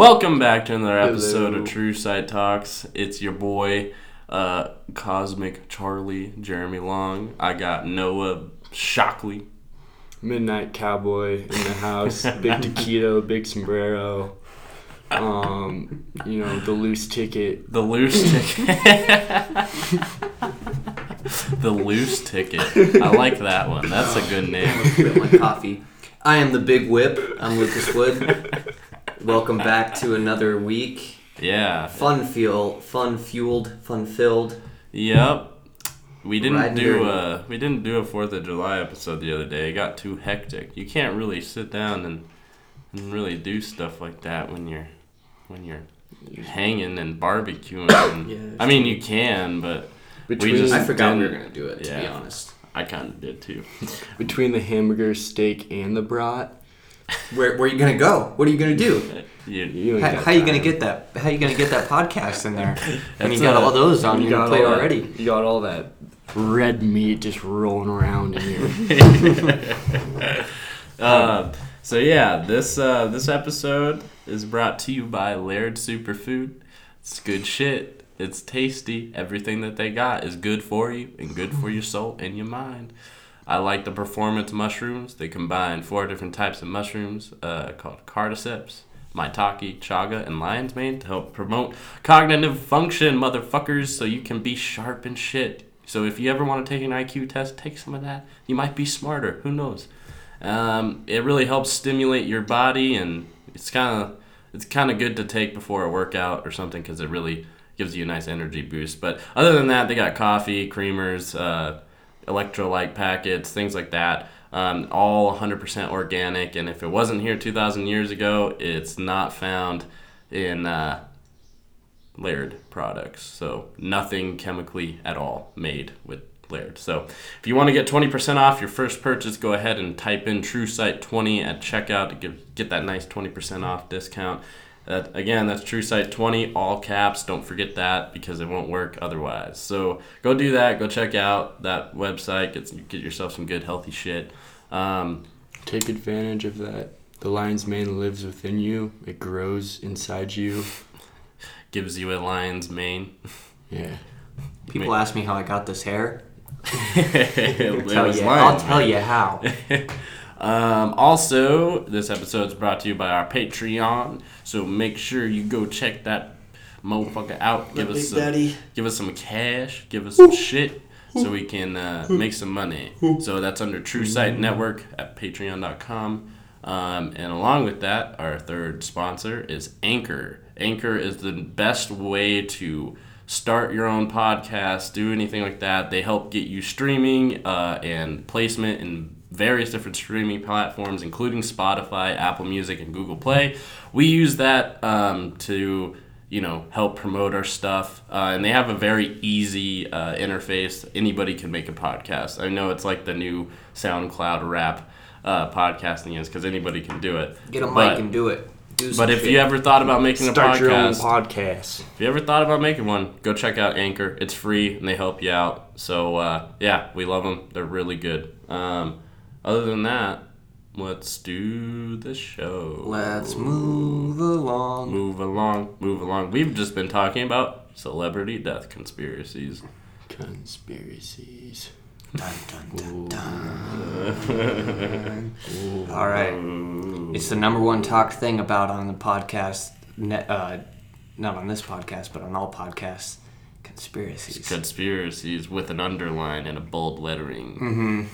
Welcome back to another episode Hello. of True Sight Talks. It's your boy, uh, Cosmic Charlie Jeremy Long. I got Noah Shockley. Midnight Cowboy in the house. big taquito, big sombrero. Um, you know, the loose ticket. The loose ticket. the loose ticket. I like that one. That's a good name. Spit my coffee. I am the Big Whip. I'm Lucas Wood. Welcome back to another week. Yeah. Fun feel, fun fueled, fun filled. Yep. We didn't Riding do dirty. a uh, we didn't do a Fourth of July episode the other day. It got too hectic. You can't really sit down and and really do stuff like that when you're when you're hanging and barbecuing. And, Yeah, I mean, you can, but Between just- I forgot we were gonna do it. To be honest, I kind of did too. between the hamburger, steak, and the brat. Where where you gonna go? What are you gonna do? You, You How, how you gonna get that? How are you gonna get that podcast in there? And you got all those on You your plate that- already. You got all that red meat just rolling around in here. Uh, so yeah, this uh, this episode is brought to you by Laird Superfood. It's good shit. It's tasty. Everything that they got is good for you and good for your soul and your mind. I like the performance mushrooms. They combine four different types of mushrooms uh, called cordyceps, maitake, chaga, and lion's mane to help promote cognitive function, motherfuckers, so you can be sharp and shit. So if you ever want to take an IQ test, take some of that. You might be smarter. Who knows? Um, it really helps stimulate your body, and it's kind of it's kind of good to take before a workout or something because it really gives you a nice energy boost. But other than that, they got coffee, creamers, uh, electrolyte packets, things like that. Um, all 100% organic, and if it wasn't here 2,000 years ago, it's not found in uh, products. So nothing chemically at all made with Laird. So if you want to get 20% off your first purchase, go ahead and type in TrueSight20 at checkout to give, get that nice 20% off discount. That again, that's TrueSight20, all caps. Don't forget that because it won't work otherwise. So go do that. Go check out that website. Get get yourself some good healthy shit. Um, Take advantage of that. The lion's mane lives within you. It grows inside you. gives you a lion's mane. Yeah. People ask me how I got this hair. It Tell you, I'll tell you how. Um, also, this episode is brought to you by our Patreon, so make sure you go check that motherfucker out. Give us some, give us some cash, give us some shit, so we can uh, make some money. So that's under True Sight Network at Patreon.com. Um, and along with that, our third sponsor is Anchor. Anchor is the best way to start your own podcast, do anything like that. They help get you streaming uh, and placement in various different streaming platforms, including Spotify, Apple Music, and Google Play. We use that um, to you know help promote our stuff, uh, and they have a very easy uh, interface. Anybody can make a podcast. I know it's like the new SoundCloud rap uh, podcasting is because anybody can do it. Get a mic But- and do it. Do but if shit. you ever thought about making a Start your own podcast, podcast. if you ever thought about making one, go check out Anchor. It's free and they help you out. So uh, yeah, we love them. They're really good. Um, other than that, let's do the show. let's move along. move along, move along. We've just been talking about celebrity death conspiracies. Conspiracies. Dun, dun, dun, dun. All right. It's the number one talk thing about on the podcast, ne- uh, not on this podcast, but on all podcasts, conspiracies. Conspiracies with an underline and a bold lettering.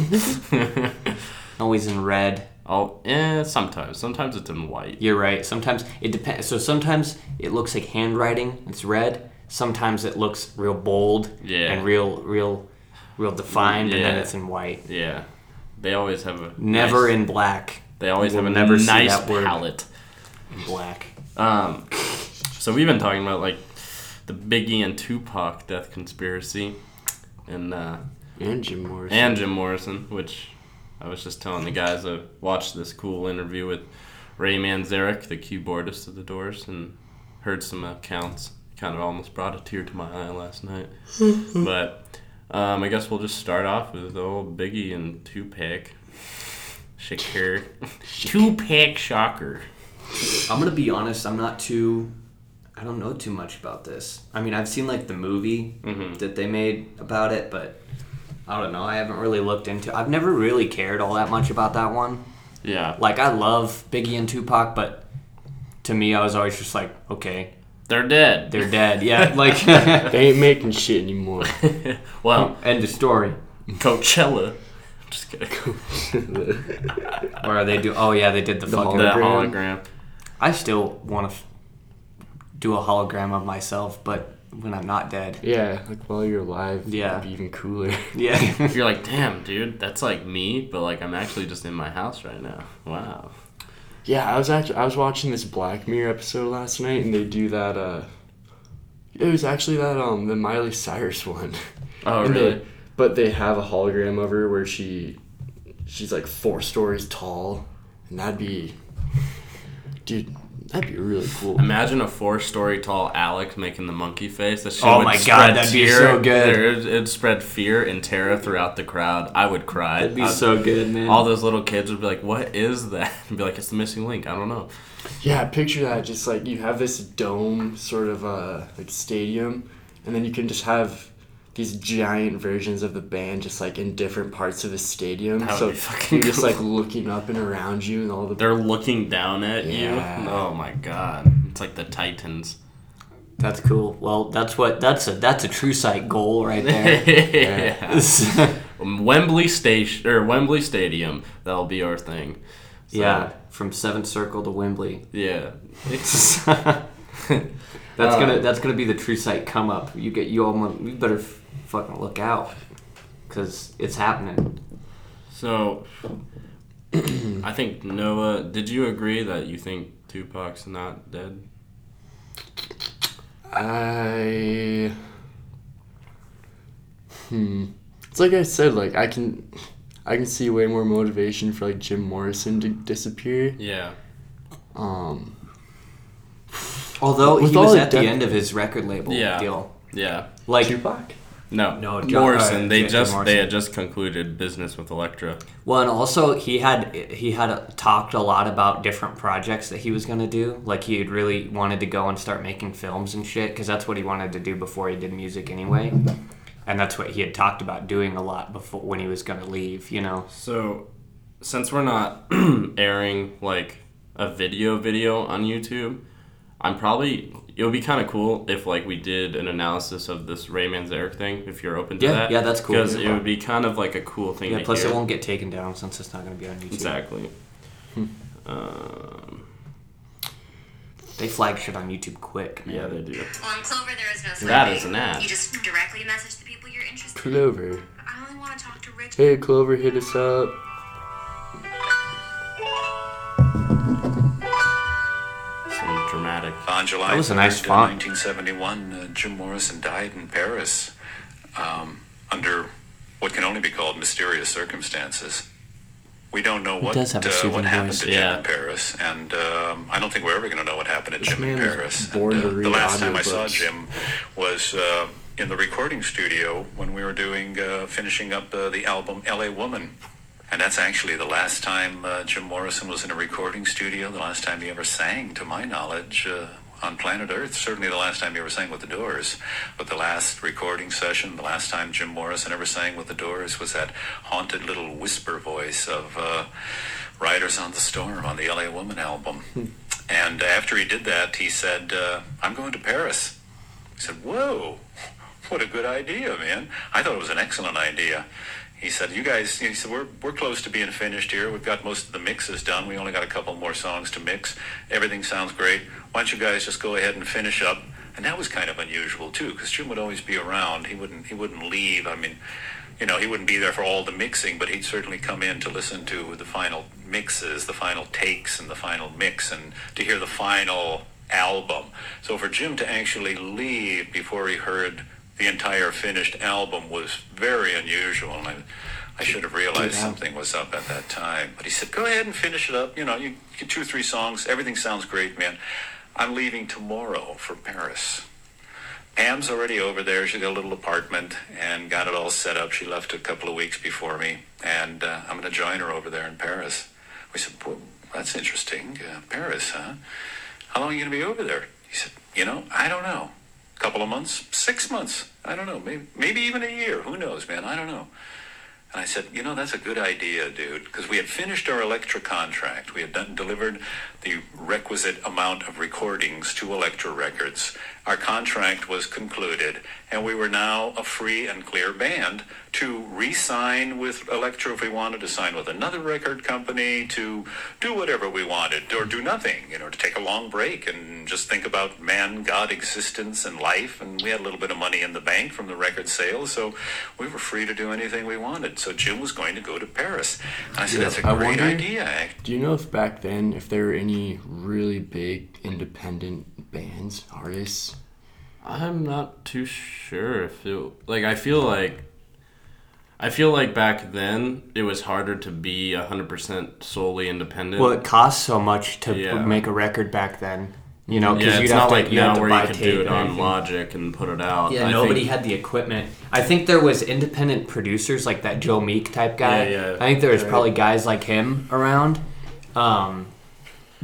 Always in red. Oh, eh, sometimes. Sometimes it's in white. You're right. Sometimes it depends. So sometimes it looks like handwriting. It's red. Sometimes it looks real bold Yeah. and real, real, real defined, and then it's in white. Yeah. They always have a Never nice- in black. They always We'll have a never nice palette. In black. Um, so we've been talking about like the Biggie and Tupac death conspiracy, and uh, And Jim Morrison. and Jim Morrison, which I was just telling the guys I watched this cool interview with Ray Manzarek, the keyboardist of the Doors, and heard some accounts. Kind of almost brought a tear to my eye last night. but um, I guess we'll just start off with the old Biggie and Tupac. Shakur. Tupac Shocker. I'm gonna be honest. I'm not too. I don't know too much about this. I mean, I've seen like the movie Mhm. that they made about it, but I don't know. I haven't really looked into. I've never really cared all that much about that one. Yeah, Like I love Biggie and Tupac, but to me, I was always just like, okay, they're dead. they're dead. Yeah, like They ain't making shit anymore. well, end of story. Coachella. Just kidding. Or they do? Oh yeah, they did the, The fucking. Hologram. hologram. I still want to f- do a hologram of myself, but when I'm not dead. yeah, like while you're alive, Yeah. it'd be even cooler. Yeah. If you're like, damn, dude, that's like me, but like I'm actually just in my house right now. Wow. Yeah, I was actually I was watching this Black Mirror episode last night, and they do that. uh It was actually that um the Miley Cyrus one. Oh, And really? They, but they have a hologram of her where she, she's like four stories tall, and that'd be, dude, that'd be really cool. Imagine a four-story tall Alex making the monkey face. That shit Oh would my God, spread that'd be fear- so good. It'd, it'd spread fear and terror throughout the crowd. I would cry. That'd be I'd- so good, man. All those little kids would be like, "What is that?" And be like, "It's the missing link." I don't know. Yeah, picture that. Just like you have this dome sort of uh like stadium, and then you can just have these giant versions of the band just like in different parts of the stadium. That would so be fucking you're just cool. like looking up and around you, and all the They're looking down at Yeah. you. Oh my god! It's like the Titans. That's cool. Well, that's what that's a that's a true sight goal right there. yeah. Wembley station or Wembley Stadium. That'll be our thing. So, yeah, from Seventh Circle to Wembley. Yeah. that's Um, gonna that's gonna be the true sight come up. You get you all you better f- fucking look out, cause it's happening. So, I think Noah. Did you agree that you think Tupac's not dead? I. Hmm. It's like I said. Like I can, I can see way more motivation for like Jim Morrison to disappear. Yeah. Um. Although he was the at the end of his record label Yeah. deal. Yeah. Like Tupac. No. No, John- Morrison. uh, they just Morrison. they had just concluded business with Elektra. Well, and also he had he had talked a lot about different projects that he was gonna do. Like he had really wanted to go and start making films and shit, because that's what he wanted to do before he did music anyway. And that's what he had talked about doing a lot before when he was gonna leave. You know. So, since we're not airing like a video video on YouTube, I'm probably it would be kind of cool if like we did an analysis of this Ray Manzarek thing. If you're open to Yeah, that, yeah, that's cool. Because it would be kind of like a cool thing. Yeah. to Plus, hear. it won't get taken down since it's not gonna be on YouTube. exactly. um, They flag shit on YouTube quick. Man. yeah, they do. Well on Clover, there is no swiping. That is an ad. You just directly message the people you're interested in. Clover. I only want to talk to rich Hey, Clover, hit us up. On July That was a nice 3rd, font. 1971, uh, Jim Morrison died in Paris um, under what can only be called mysterious circumstances. We don't know what uh, what happened voice. to Jim Yeah. in Paris, and um, I don't think we're ever going to know what happened to This Jim in Paris. And, uh, the last time I saw. Jim was uh, in the recording studio when we were doing uh, finishing up uh, the album "L.A. Woman." And that's actually the last time uh, Jim Morrison was in a recording studio, the last time he ever sang, to my knowledge, uh, on planet Earth. Certainly the last time he ever sang with the Doors. But the last recording session, the last time Jim Morrison ever sang with the Doors was that haunted little whisper voice of uh, Riders on the Storm on the LA Woman album. And after he did that, he said, uh, I'm going to Paris. I said, Whoa, what a good idea, man. I thought it was an excellent idea. He said, You guys, he said, we're, we're close to being finished here. We've got most of the mixes done. We only got a couple more songs to mix. Everything sounds great. Why don't you guys just go ahead and finish up? And that was kind of unusual, too, because Jim would always be around. He wouldn't, he wouldn't leave. I mean, you know, he wouldn't be there for all the mixing, but he'd certainly come in to listen to the final mixes, the final takes, and the final mix, and to hear the final album. So for Jim to actually leave before he heard the entire finished album was very unusual, and I, I should have realized something was up at that time. But he said, "Go ahead and finish it up. You know, you get two or three songs. Everything sounds great, man. I'm leaving tomorrow for Paris." Pam's already over there. She's got a little apartment and got it all set up. She left a couple of weeks before me, and uh, I'm going to join her over there in Paris. We said, well, that's interesting. Uh, Paris, huh? How long are you going to be over there? He said, You know, I don't know. Couple of months, six months. I don't know. Maybe, maybe even a year. Who knows, man? I don't know. And I said, you know, that's a good idea, dude, because we had finished our Elektra contract. We had done, delivered the requisite amount of recordings to Elektra Records. Our contract was concluded, and we were now a free and clear band to re-sign with Elektra if we wanted to sign with another record company, to do whatever we wanted, or do nothing, you know, to take a long break and just think about man, God, existence, and life. And we had a little bit of money in the bank from the record sales, so we were free to do anything we wanted. So Jim was going to go to Paris. And I said, Yeah, that's a I great wonder- idea. Eh? Do you know if back then, if there were any really big independent bands, artists? I'm not too sure if it like I feel like I feel like back then it was harder to be 100% solely independent. Well, it cost so much to Yeah. make a record back then. You know, because yeah, you'd it's have not to, like you now where you can do it on. Logic and put it out. Yeah, I nobody think- had the equipment. I think there was independent producers like that Joe Meek type guy. Yeah, yeah. I think there was Right. probably guys like him around, um,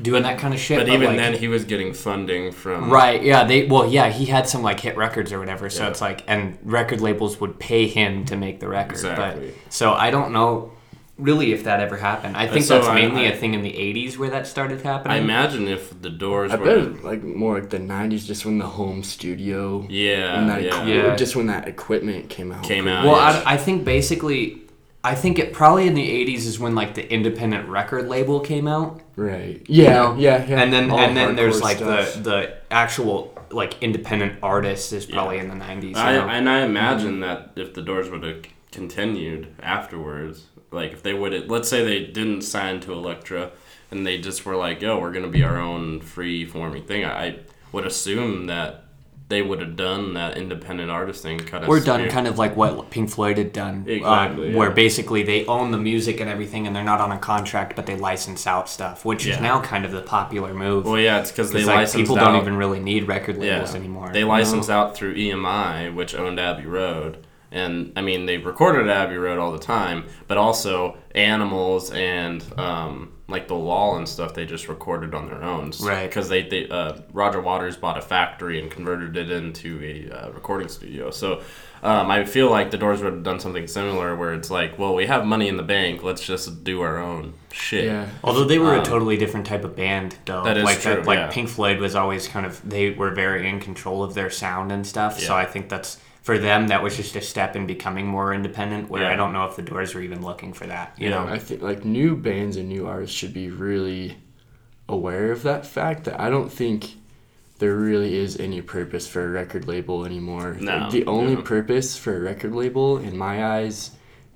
doing that kind of shit. But even like- then, he was getting funding from Right, yeah, they well, yeah, he had some like hit records or whatever, so Yeah. it's like and record labels would pay him to make the record. Exactly. But so I don't know really if that ever happened. I think so that's I- mainly I- a thing in the 80s where that started happening. I imagine if the Doors I were bet it, like more like the '90s, just when the home studio, yeah, when that yeah, equi- Yeah. just when that equipment came out. Came out. well, yeah. I, I think basically I think it probably in the 80s is when like the independent record label came out. Right. Yeah. you know? Yeah. Yeah. And then All and then there's like stuff. the the actual like independent artists is probably in the 90s. I, know? and I imagine that if the Doors would have continued afterwards, like if they would, have, let's say they didn't sign to Elektra, and they just were like, "Yo, we're gonna be our own free forming thing," I, would assume that they would have done that independent artist thing. Kind of We're done kind of like what Pink Floyd had done, uh, Exactly, where yeah. basically they own the music and everything, and they're not on a contract, but they license out stuff, which is now kind of the popular move. Well, yeah, it's because they like licensed people out. don't even really need record labels anymore. They licensed out through EMI, which owned Abbey Road. And I mean, they recorded at Abbey Road all the time, but also Animals and um, like the Law and stuff. They just recorded on their own, Right. Because they, they uh, Roger Waters bought a factory and converted it into a uh, recording studio. So um, I feel like the Doors would have done something similar, where it's like, well, we have money in the bank, let's just do our own shit. yeah. Although they were Um, a totally different type of band, though. That is like true, like yeah. Pink Floyd was always kind of they were very in control of their sound and stuff. Yeah. So I think that's for them that was just a step in becoming more independent. Where Yeah. I don't know if the Doors were even looking for that. You Yeah. know, I think like new bands and new artists should be really aware of that fact that I don't think there really is any purpose for a record label anymore. No, Like, the only no. purpose for a record label in my eyes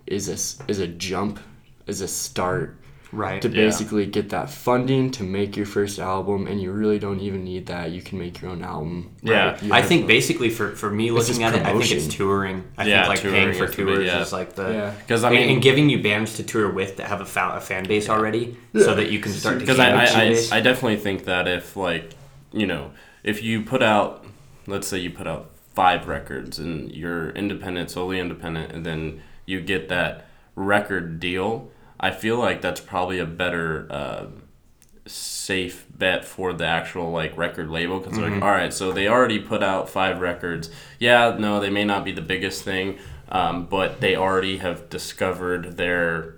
is a s- is a jump, is a start right? to Yeah. basically get that funding to make your first album and you really don't even need that. You can make your own album. Yeah. You I think like- basically for, for me It's looking just at it, I think it's touring. I Yeah, think like touring paying for has to be, tours yeah. is like the Yeah. 'Cause, I mean- and giving you bands to tour with that have a, fa- a fan base already, so that you can start to because gain I, a I, fan I. I definitely think that if like you know if you put out let's say you put out five records and you're independent solely independent and then you get that record deal i feel like that's probably a better uh, safe bet for the actual like record label because like all right so they already put out five records. Yeah no they may not be the biggest thing um, but they already have discovered their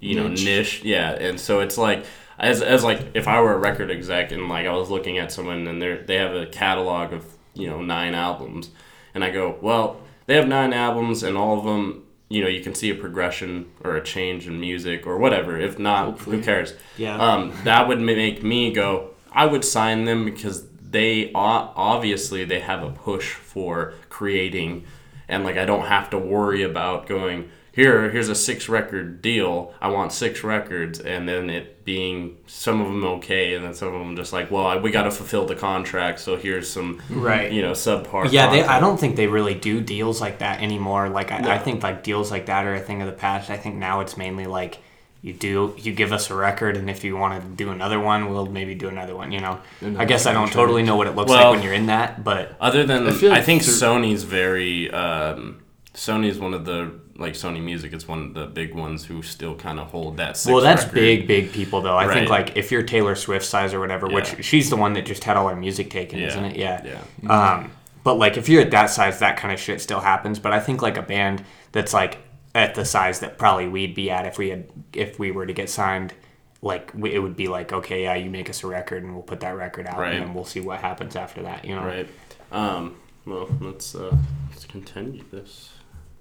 you know Niche. niche. Yeah and so it's like as, as like if i were a record exec and like i was looking at someone and they they have a catalog of you know nine albums and i go well they have nine albums and all of them you know you can see a progression or a change in music or whatever. If not who cares? Yeah. um, that would make me go i would sign them because they obviously they have a push for creating and like I don't have to worry about going here here's a six record deal I want six records and then it being some of them okay and then some of them just like well I, we got to fulfill the contract so here's some Right. you know subpar Yeah, they, I don't think they really do deals like that anymore. Like I, I think like deals like that are a thing of the past. I think now it's mainly like you do you give us a record, and if you want to do another one, we'll maybe do another one. You know, Another I guess I don't totally know what it looks Well- like when you're in that, but Other than I I, think Sony's very um, Sony's one of the like Sony Music is one of the big ones who still kind of hold that. Well, that's record. big, big people though. I think like if you're Taylor Swift size or whatever, Yeah. which she's the one that just had all our music taken, Yeah. isn't it? Yeah. Yeah. Um, but like if you're at that size, that kind of shit still happens. But I think like a band that's like at the size that probably we'd be at if we had if we were to get signed, like it would be like okay, yeah, you make us a record and we'll put that record out Right. and then we'll see what happens after that. You know. Right. Um, well, let's uh, let's continue this.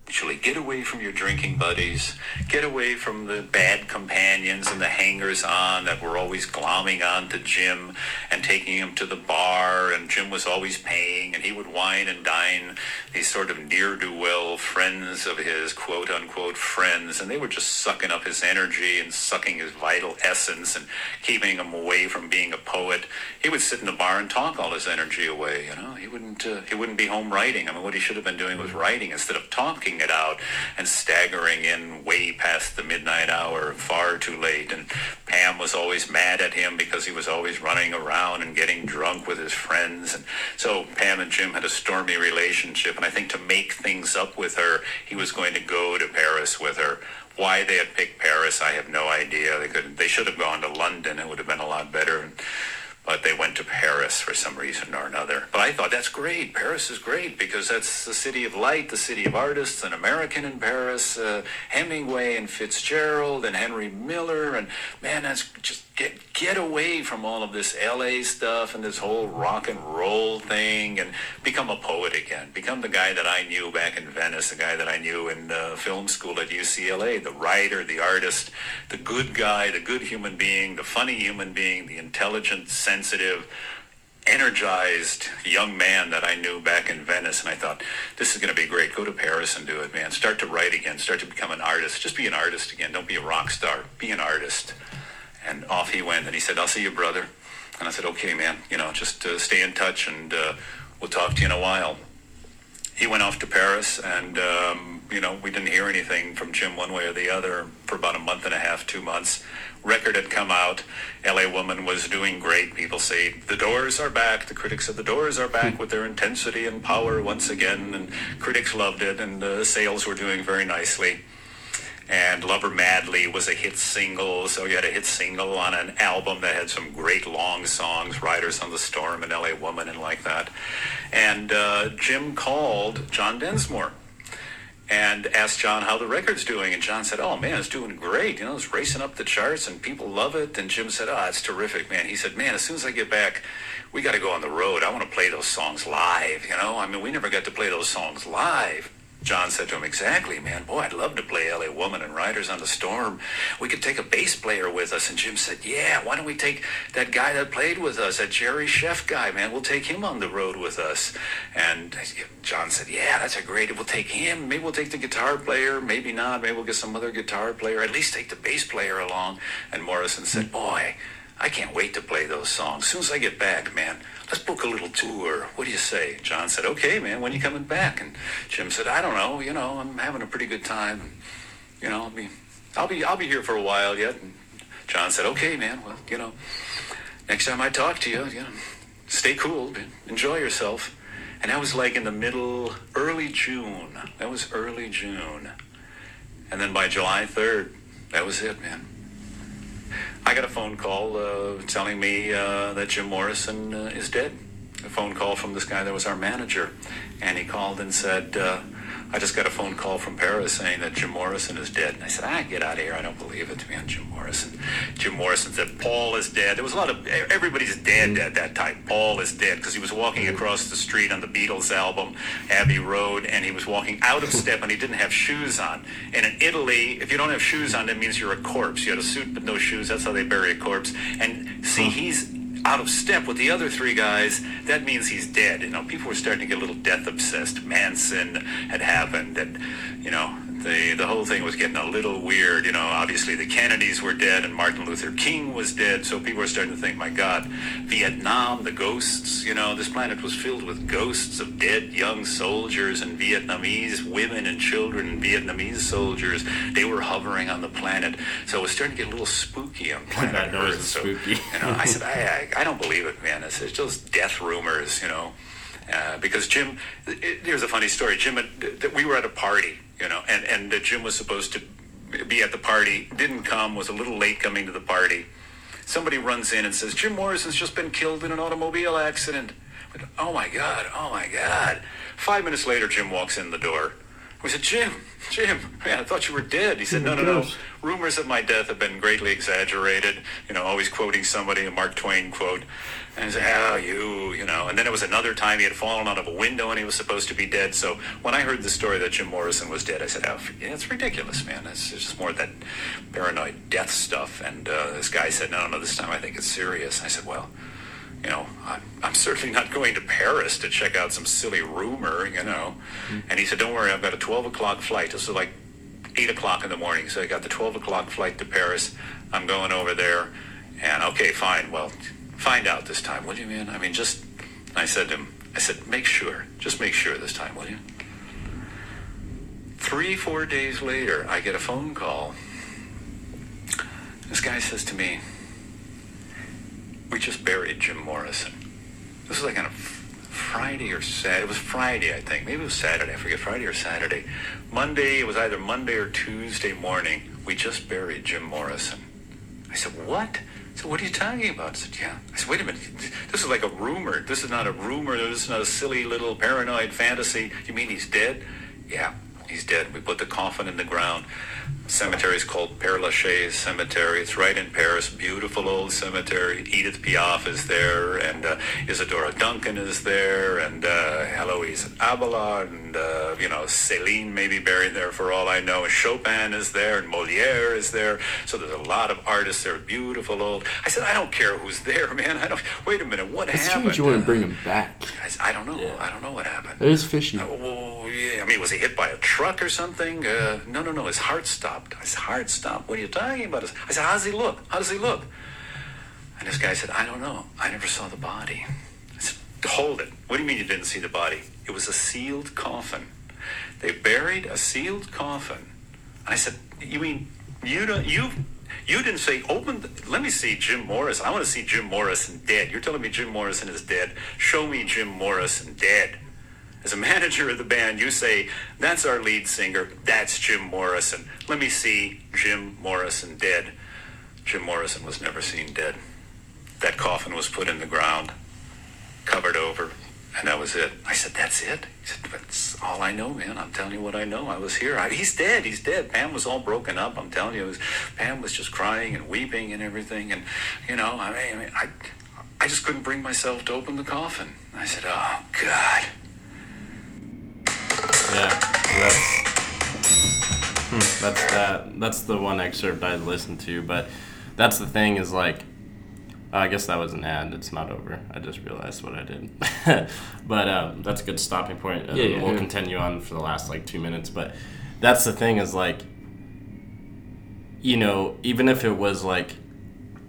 Actually, get away from your drinking buddies. Get away from the bad companions and the hangers on that were always glomming on to Jim and taking him to the bar. And Jim was always paying, and he would wine and dine these sort of near do well friends of his, quote unquote friends. And they were just sucking up his energy and sucking his vital essence and keeping him away from being a poet. He would sit in the bar and talk all his energy away. You know, he wouldn't. Uh, he wouldn't be home writing. I mean, what he should have been doing was writing instead of talking it out and staggering in way past the midnight hour, far too late. And Pam was always mad at him because he was always running around and getting drunk with his friends. And so Pam and Jim had a stormy relationship. And I think to make things up with her, he was going to go to Paris with her. Why they had picked Paris, I have no idea. They could, they should have gone to London. It would have been a lot better. But they went to Paris for some reason or another. But I thought that's great. Paris is great because that's the city of light, the city of artists, an American in Paris, uh, Hemingway and Fitzgerald and Henry Miller, and man, that's just get get away from all of this LA stuff and this whole rock and roll thing, and become a poet again. Become the guy that I knew back in Venice, the guy that I knew in uh, film school at UCLA, the writer, the artist, the good guy, the good human being, the funny human being, the intelligent, sensitive energized young man that I knew back in Venice, and I thought, this is going to be great. Go to Paris and do it, man. Start to write again. Start to become an artist. Just be an artist again. Don't be a rock star. Be an artist. And off he went, and he said, I'll see you, brother. And I said, okay, man. You know, just uh, stay in touch, and uh, we'll talk to you in a while. He went off to Paris, and um, you know, we didn't hear anything from Jim one way or the other for about a month and a half, two months. Record had come out. LA Woman was doing great. People say the Doors are back. The critics of the Doors are back with their intensity and power once again, and critics loved it, and uh, sales were doing very nicely. And Love Her Madly was a hit single, so you had a hit single on an album that had some great long songs, Riders on the Storm and LA Woman and like that. And uh, Jim called John Densmore and asked John how the record's doing. And John said, oh man, it's doing great. You know, it's racing up the charts and people love it. And Jim said, oh, it's terrific, man. He said, man, as soon as I get back, we got to go on the road. I want to play those songs live, you know? I mean, we never got to play those songs live. John said to him, exactly, man. Boy, I'd love to play LA Woman and Riders on the Storm. We could take a bass player with us. And Jim said, yeah, why don't we take that guy that played with us, that Jerry Scheff guy, man? We'll take him on the road with us. And John said, yeah, that's a great, we'll take him. Maybe we'll take the guitar player. Maybe not. Maybe we'll get some other guitar player. At least take the bass player along. And Morrison said, boy, I can't wait to play those songs. As soon as I get back, man, let's book a little tour. What do you say? John said, okay, man, when are you coming back? And Jim said, I don't know. You know, I'm having a pretty good time. And, you know, I'll be, I'll be, I'll be here for a while yet. And John said, okay, man, well, you know, next time I talk to you, you know, stay cool, enjoy yourself. And that was like in the middle, early June. That was early June. And then by July 3rd, that was it, man. I got a phone call uh, telling me uh, that Jim Morrison uh, is dead. A phone call from this guy that was our manager. And he called and said, uh, I just got a phone call from Paris saying that Jim Morrison is dead. And I said, ah, get out of here. I don't believe it, man, Jim Morrison. Jim Morrison said, Paul is dead. There was a lot of, everybody's dead at that time. Paul is dead because he was walking across the street on the Beatles album, Abbey Road, and he was walking out of step and he didn't have shoes on. And in Italy, if you don't have shoes on, that means you're a corpse. You had a suit but no shoes. That's how they bury a corpse. And see, he's out of step with the other three guys, that means he's dead. You know, people were starting to get a little death obsessed. Manson had happened, and you know, the the whole thing was getting a little weird. You know, obviously the Kennedys were dead, and Martin Luther King was dead, so people were starting to think, my God, Vietnam, the ghosts. You know, this planet was filled with ghosts of dead young soldiers and Vietnamese women and children and Vietnamese soldiers. They were hovering on the planet, so it was starting to get a little spooky on planet Earth. So, spooky. you know, I said, I, I, I don't believe it, man. It's, it's just death rumors, you know. Uh, because Jim, it, here's a funny story. Jim, had, th- we were at a party, you know, and and uh, Jim was supposed to be at the party, didn't come, was a little late coming to the party. Somebody runs in and says, Jim Morrison's just been killed in an automobile accident. Went, oh my God, oh my God. Five minutes later, Jim walks in the door. We said, Jim, Jim, man, I thought you were dead. He said, no, no, no. Rumors of my death have been greatly exaggerated. You know, always quoting somebody, a Mark Twain quote. And I said, oh, you, you know. And then it was another time he had fallen out of a window and he was supposed to be dead. So when I heard the story that Jim Morrison was dead, I said, oh, yeah, it's ridiculous, man. It's, just more that paranoid death stuff. And uh, this guy said, no, no, no, this time I think it's serious. I said, well, you know, I'm, I'm certainly not going to Paris to check out some silly rumor, you know. And he said, don't worry, I've got a 12 o'clock flight. This was like 8 o'clock in the morning. So I got the 12 o'clock flight to Paris. I'm going over there. And okay, fine. Well, find out this time, will you, man? I mean, just, I said to him, I said, make sure. Just make sure this time, will you? Three, four days later, I get a phone call. This guy says to me, we just buried Jim Morrison. This was like on a Friday or Saturday. It was Friday, I think. Maybe it was Saturday. I forget. Friday or Saturday. Monday. It was either Monday or Tuesday morning. We just buried Jim Morrison. I said, what? Said, what are you talking about? I said, yeah. I said, wait a minute. This is like a rumor. This is not a rumor. This is not a silly little paranoid fantasy. You mean he's dead? Yeah, he's dead. We put the coffin in the ground. Cemetery is called Père Lachaise Cemetery. It's right in Paris. Beautiful old cemetery. Edith Piaf is there, and uh, Isadora Duncan is there, and uh, Heloise Abelard, and uh, you know Céline may be buried there for all I know. And Chopin is there, and Molière is there. So there's a lot of artists there. Beautiful old. I said, I don't care who's there, man. I don't. Wait a minute. What It's happened? strange you want to bring him back. I, said, I don't know. I don't know what happened. It is fishy. Oh, yeah. I mean, was he hit by a truck or something? Uh, no, no, no. His heart stopped. His heart stopped. What are you talking about? I said, how does he look? How does he look? And this guy said, I don't know. I never saw the body. I said, hold it. What do you mean you didn't see the body? It was a sealed coffin. They buried a sealed coffin. And I said, you mean you don't, you, you didn't say, open, the, let me see Jim Morrison. I want to see Jim Morrison dead. You're telling me Jim Morrison is dead. Show me Jim Morrison dead. As a manager of the band, you say, that's our lead singer, that's Jim Morrison. Let me see Jim Morrison dead. Jim Morrison was never seen dead. That coffin was put in the ground, covered over, and that was it. I said, that's it? He said, that's all I know, man. I'm telling you what I know. I was here. I, he's dead. He's dead. Pam was all broken up. I'm telling you, was, Pam was just crying and weeping and everything. And, you know, I mean, I, mean, I, I just couldn't bring myself to open the coffin. I said, oh, God. Yeah, that's hmm, that's that. That's the one excerpt I listened to. But that's the thing is like, I guess that was an ad. It's not over. I just realized what I did. but um, that's a good stopping point. Yeah, yeah. we'll continue on for the last like two minutes. But that's the thing is like, you know, even if it was like,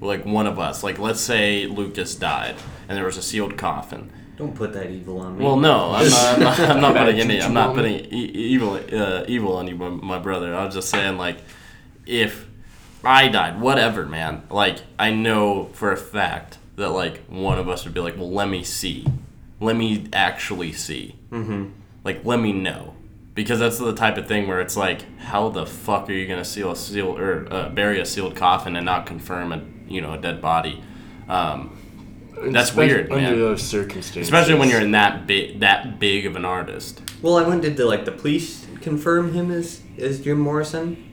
like one of us, like let's say Lucas died and there was a sealed coffin. Don't put that evil on me. Well, no, I'm not. I'm not, I'm not putting any. I'm not putting e- evil uh, evil on you, my, my brother. I was just saying, like, if I died, whatever, man. Like, I know for a fact that like one of us would be like, well, let me see, let me actually see, mm-hmm. like, let me know, because that's the type of thing where it's like, how the fuck are you gonna seal a seal or uh, bury a sealed coffin and not confirm a you know a dead body? Um, That's Especially weird, under man. those circumstances. especially when you're in that big that big of an artist. well, I went did the like the police confirm him as as Jim Morrison?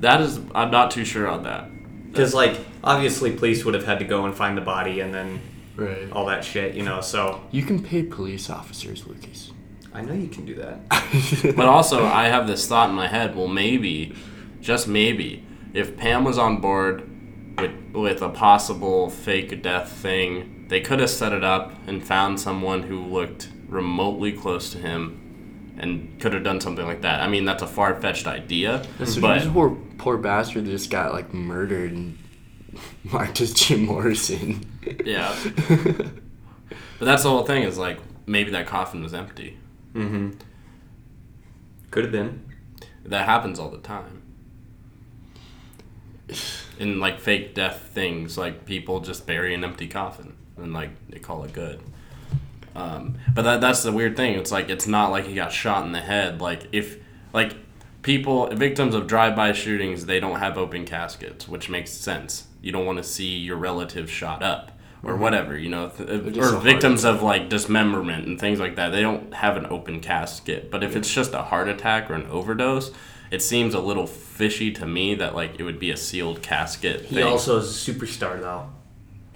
That is, I'm not too sure on that. Because like obviously police would have had to go and find the body and then right. all that shit, you know. So You can pay police officers, Lucas. I know you can do that. But also, I have this thought in my head. Well, maybe, just maybe, if Pam was on board with with a possible fake death thing, they could have set it up and found someone who looked remotely close to him, and could have done something like that. I mean, that's a far fetched idea, So but this poor, poor bastard just got like murdered and marked as Jim Morrison. yeah. but that's the whole thing. Is like maybe that coffin was empty. Mhm. Could have been. That happens all the time. In like fake death things, like people just bury an empty coffin and like they call it good. Um, but that, that's the weird thing. It's like it's not like he got shot in the head. Like if like people victims of drive-by shootings they don't have open caskets which makes sense you don't want to see your relative shot up or whatever you know th- or heart victims of like dismemberment and things like that they don't have an open casket but if it's just a heart attack or an overdose it seems a little fishy to me that like it would be a sealed casket He thing. also is a superstar though.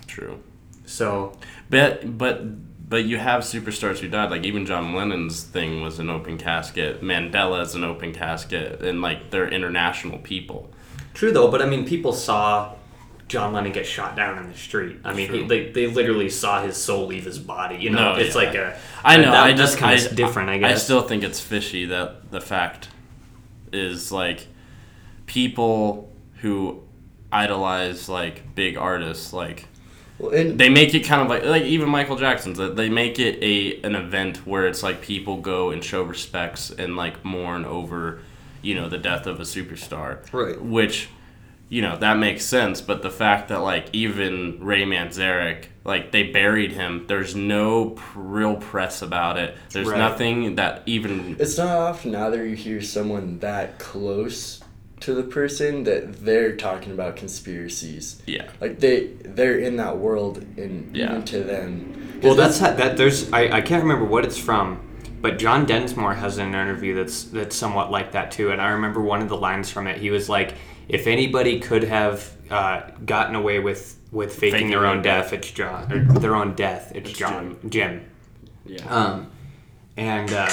true So But but but you have superstars who died. Like even John Lennon's thing was an open casket. Mandela's an open casket, and like they're international people. true though, but I mean, people saw John Lennon get shot down in the street. I mean, he, they, they literally saw his soul leave his body. You know, No, it's yeah. like a. I know. That, I just kind of different. I guess. I still think it's fishy that the fact is like people who idolize like big artists like Well, and they make it kind of like like even Michael Jackson's that they make it a an event where it's like people go and show respects and like mourn over you know the death of a superstar Right. which you know that makes sense but the fact that like even Ray Manzarek like they buried him there's no pr- real press about it there's Right. nothing that even it's not often either you hear someone that close to the person that they're talking about conspiracies. yeah Like they they're in that world and Yeah. even to them. Well, that's how, that. There's I, I can't remember what it's from, but John Densmore has an interview that's that's somewhat like that too. And I remember one of the lines from it. He was like, "If anybody could have uh, gotten away with with faking, Faking their own death, it's John. Or their own death, it's, It's John. Jim. yeah Um, and uh,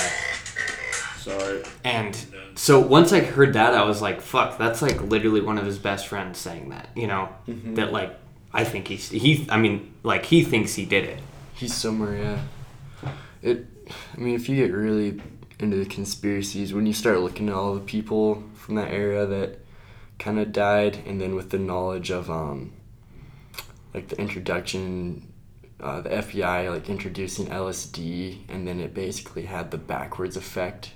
sorry and so once I heard that, I was like, "Fuck!" That's like literally one of his best friends saying that. You know, that like I think he's he. I mean, like he thinks he did it. He's somewhere, yeah. It. I mean, if you get really into the conspiracies, when you start looking at all the people from that era that kind of died, and then with the knowledge of um, like the introduction, uh, the FBI like introducing LSD, and then it basically had the backwards effect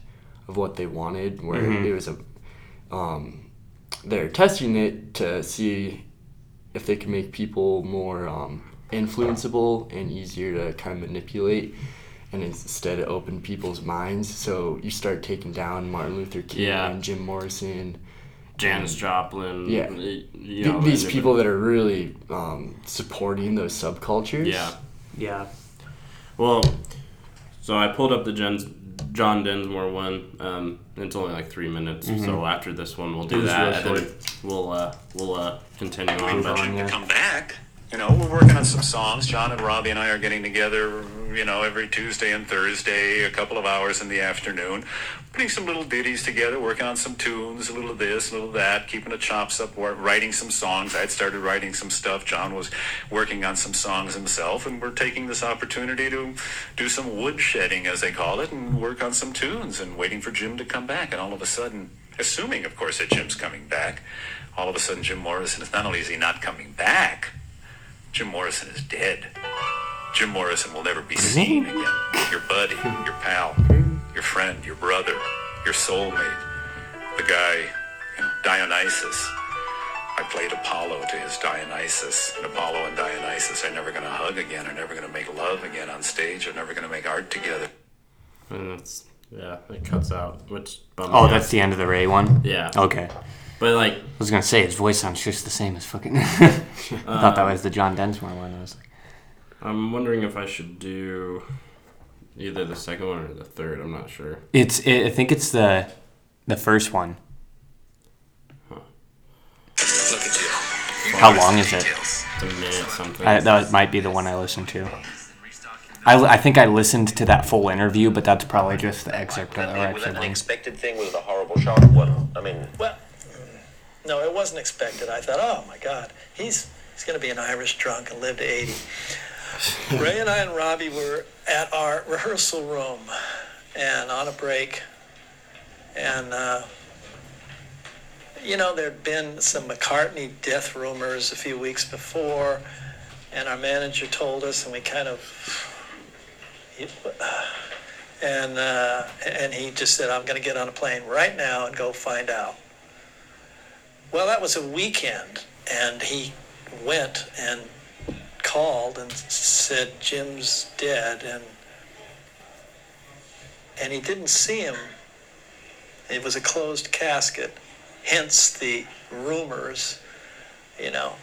of what they wanted, where it was a, um, they're testing it to see if they can make people more um, influenceable and easier to kind of manipulate and instead it opened people's minds so you start taking down martin luther king Yeah. and jim morrison Janis Joplin Yeah. you know, these and- people that are really um, supporting those subcultures yeah Yeah. Well, so I pulled up the Jen's, John Densmore one. Um, it's only like three minutes, so after this one we'll do was that, real and then we'll uh, we'll uh, continue on. Move But on, yeah. come back. You know, we're working on some songs. John and Robbie and I are getting together, you know, every Tuesday and Thursday, a couple of hours in the afternoon, putting some little ditties together, working on some tunes, a little of this, a little of that, keeping the chops up, writing some songs. I had started writing some stuff. John was working on some songs himself, and we're taking this opportunity to do some wood shedding, as they call it, and work on some tunes and waiting for Jim to come back. And all of a sudden, assuming, of course, that Jim's coming back, all of a sudden Jim Morrison is not only is he not coming back, Jim Morrison is dead. Jim Morrison will never be seen again. Your buddy, your pal, your friend, your brother, your soulmate, the guy, you know, Dionysus. I played Apollo to his Dionysus. And Apollo and Dionysus are never going to hug again, are never going to make love again on stage, are never going to make art together. and it's yeah, it cuts out, which bummed Oh, me that's out. the end of the Ray one. yeah. Okay. But like, I was gonna say his voice sounds just the same as fucking. I um, thought that was the John Densmore one. I was like, I'm wondering if I should do either the second one or the third. I'm not sure. it's. It, I think it's the, the first one. Look. How long is it? A minute something. I, that might be the one I listened to. I, I think I listened to that full interview, but that's probably just the excerpt of the was that actual an one. expected thing? Was a horrible shock? What? I mean, Well, no, it wasn't expected. I thought, oh my God, he's he's going to be an Irish drunk and live to 80. Ray and I and Robbie were at our rehearsal room and on a break, and uh, you know there'd been some McCartney death rumors a few weeks before, and our manager told us, and we kind of. And uh, and he just said, "I'm going to get on a plane right now and go find out." Well, that was a weekend, and he went and called and said Jim's dead, and and he didn't see him It was a closed casket, hence the rumors, you know.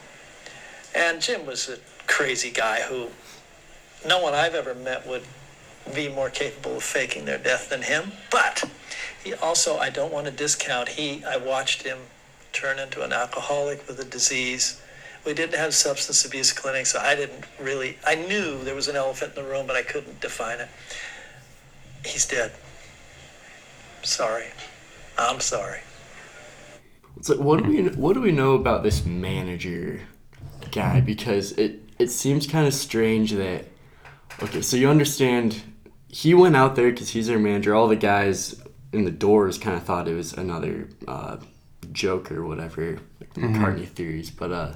And Jim was a crazy guy who no one I've ever met would be more capable of faking their death than him. But he also, I don't want to discount, he, I watched him turn into an alcoholic with a disease. We didn't have substance abuse clinics, so I didn't really, I knew there was an elephant in the room, but I couldn't define it. He's dead. Sorry. I'm sorry. It's like what do we what do we know about this manager guy? Because it it seems kind of strange that okay, so you understand he went out there because he's their manager. All the guys in the doors kind of thought it was another uh, joke or whatever, like the McCartney theories. But uh,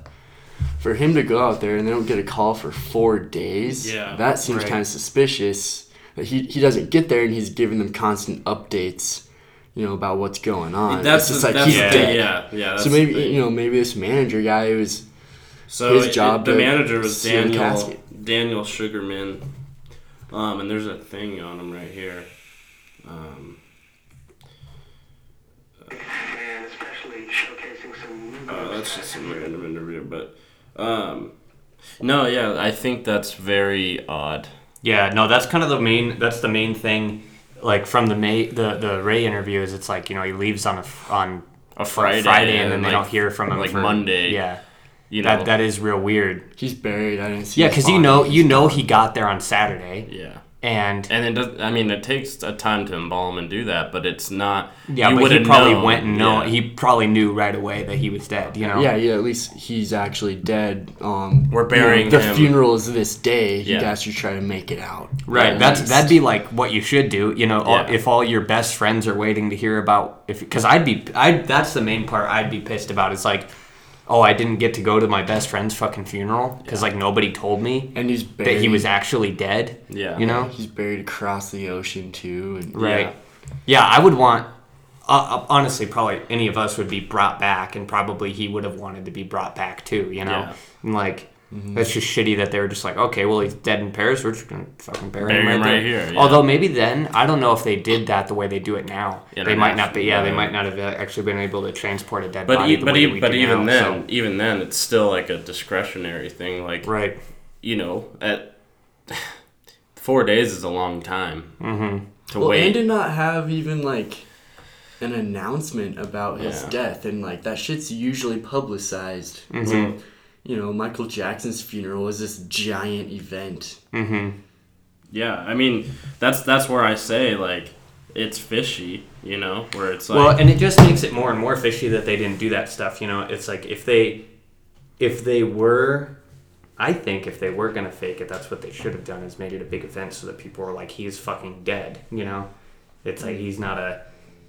for him to go out there and they don't get a call for four days, Yeah, that seems right. kind of suspicious. That he he doesn't get there and he's giving them constant updates. You know about what's going on. That's it's just the- like that's he's the- dead. yeah, yeah. That's So maybe you know maybe this manager guy was So his it- job the to manager was Daniel. Daniel Sugerman, um, and there's a thing on him right here. Um, and especially showcasing some uh, that's just some random interview, but um, no, yeah, I think that's very odd. Yeah, no, that's kind of the main. That's the main thing. Like from the May, the the Ray interview is it's like you know he leaves on a f- on A Friday, Friday and then and, they like- don't hear from him like for, Monday. Yeah, You know, that that is real weird. he's buried. I didn't see. Yeah, because you know you know he got there on Saturday yeah. And And it does. I mean, it takes a time to embalm and do that, but it's not. yeah, you but he probably known, went and know yeah. he probably knew right away that he was dead. You know. Yeah, yeah. At least he's actually dead. Um, We're you know, burying the him. funeral is this day. He Yeah. has to try to make it out. Right. That's least. that'd be like what you should do. You know, all, Yeah. if all your best friends are waiting to hear about if because I'd be I that's the main part I'd be pissed about. It's like, oh, I didn't get to go to my best friend's fucking funeral because like nobody told me and he's buried. that he was actually dead. Yeah. You know. He's buried across the ocean too. And Right. Yeah, I would want. Uh, uh, honestly, probably any of us would be brought back, and probably he would have wanted to be brought back too. You know, Yeah. and like. Mm-hmm. That's just shitty that they were just like, okay, well he's dead in Paris. We're just gonna fucking bury, Bury him right, him right here, yeah. Although maybe then I don't know if they did that the way they do it now. They might not be. Yeah, they might not have actually been able to transport a dead But body e- the but way e- we but even now, then, so- even then, it's still like a discretionary thing. Like right? you know, at four days is a long time Mm-hmm. to Well, wait. and did not have even like an announcement about his Yeah. death, and like that shit's usually publicized. Mm-hmm. So, you know, Michael Jackson's funeral was this giant event. Mm-hmm. yeah, I mean, that's that's where I say like it's fishy. You know, where it's like well, and it just makes it more and more fishy that they didn't do that stuff. You know, it's like if they, if they were, I think if they were gonna fake it, that's what they should have done is made it a big event so that people were like, he's fucking dead. You know, it's like he's not a,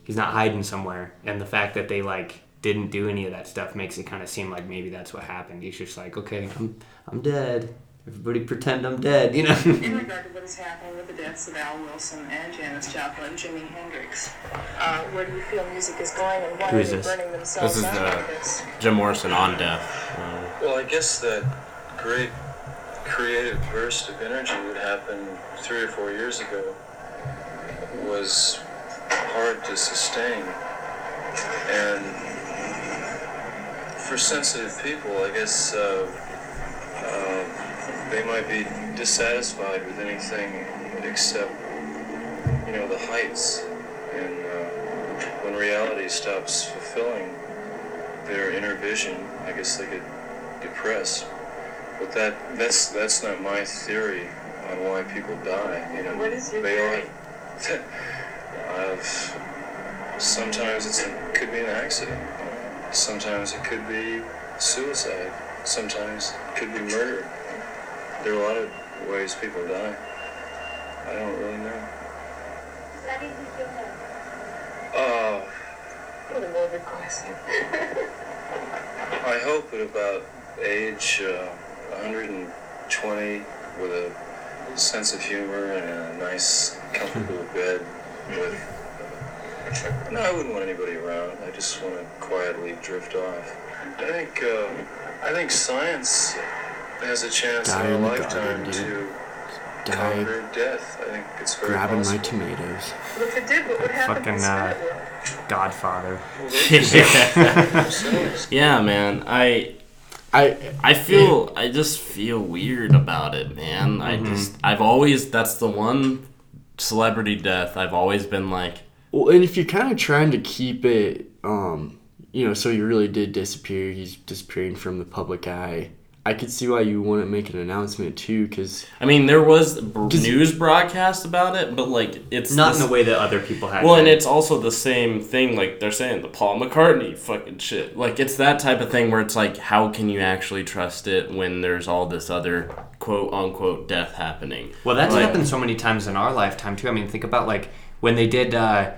he's not hiding somewhere. And the fact that they like didn't do any of that stuff makes it kind of seem like maybe that's what happened. He's just like, okay, I'm, I'm dead. Everybody pretend I'm dead. You know. In regard to what is happening with the deaths of Al Wilson and Janis Joplin, Jimi Hendrix, uh, where do you feel music is going, and why Who are is they this? burning themselves This is out the- like this? Jim Morrison on death. Uh, Well, I guess that great creative burst of energy that happened three or four years ago was hard to sustain. And for sensitive people, I guess uh, uh, they might be dissatisfied with anything except, you know, the heights. And uh, when reality stops fulfilling their inner vision, I guess they get depressed. But that that's that's not my theory on why people die. You know, What is your they all theory? I've, sometimes it's a, could be an accident. Sometimes it could be suicide. Sometimes it could be murder. There are a lot of ways people die. I don't really know. Uh, What a morbid question. I hope at about age uh, 120 with a sense of humor and a nice, comfortable bed with. No, I wouldn't want anybody around. I just want to quietly drift off. I think uh, I think science has a chance Die in in our the lifetime garden, to die conquer death. I think it's very grabbing my tomatoes. Well, if it did, what would happen Fucking, in uh, spirit world? Godfather. yeah, man. I I I feel I just feel weird about it, man. I Mm-hmm. just I've always that's the one celebrity death I've always been like Well, and if you're kind of trying to keep it, um, you know, so he really did disappear. He's disappearing from the public eye. I could see why you wouldn't make an announcement too, because I mean there was b- news broadcast about it, but like it's Not this- in the way that other people had. Well, and it's also the same thing. Like they're saying the Paul McCartney fucking shit. Like it's that type of thing where it's like, how can you actually trust it when there's all this other quote unquote death happening? Well, that's Like- happened so many times in our lifetime too. I mean, think about like when they did. Uh,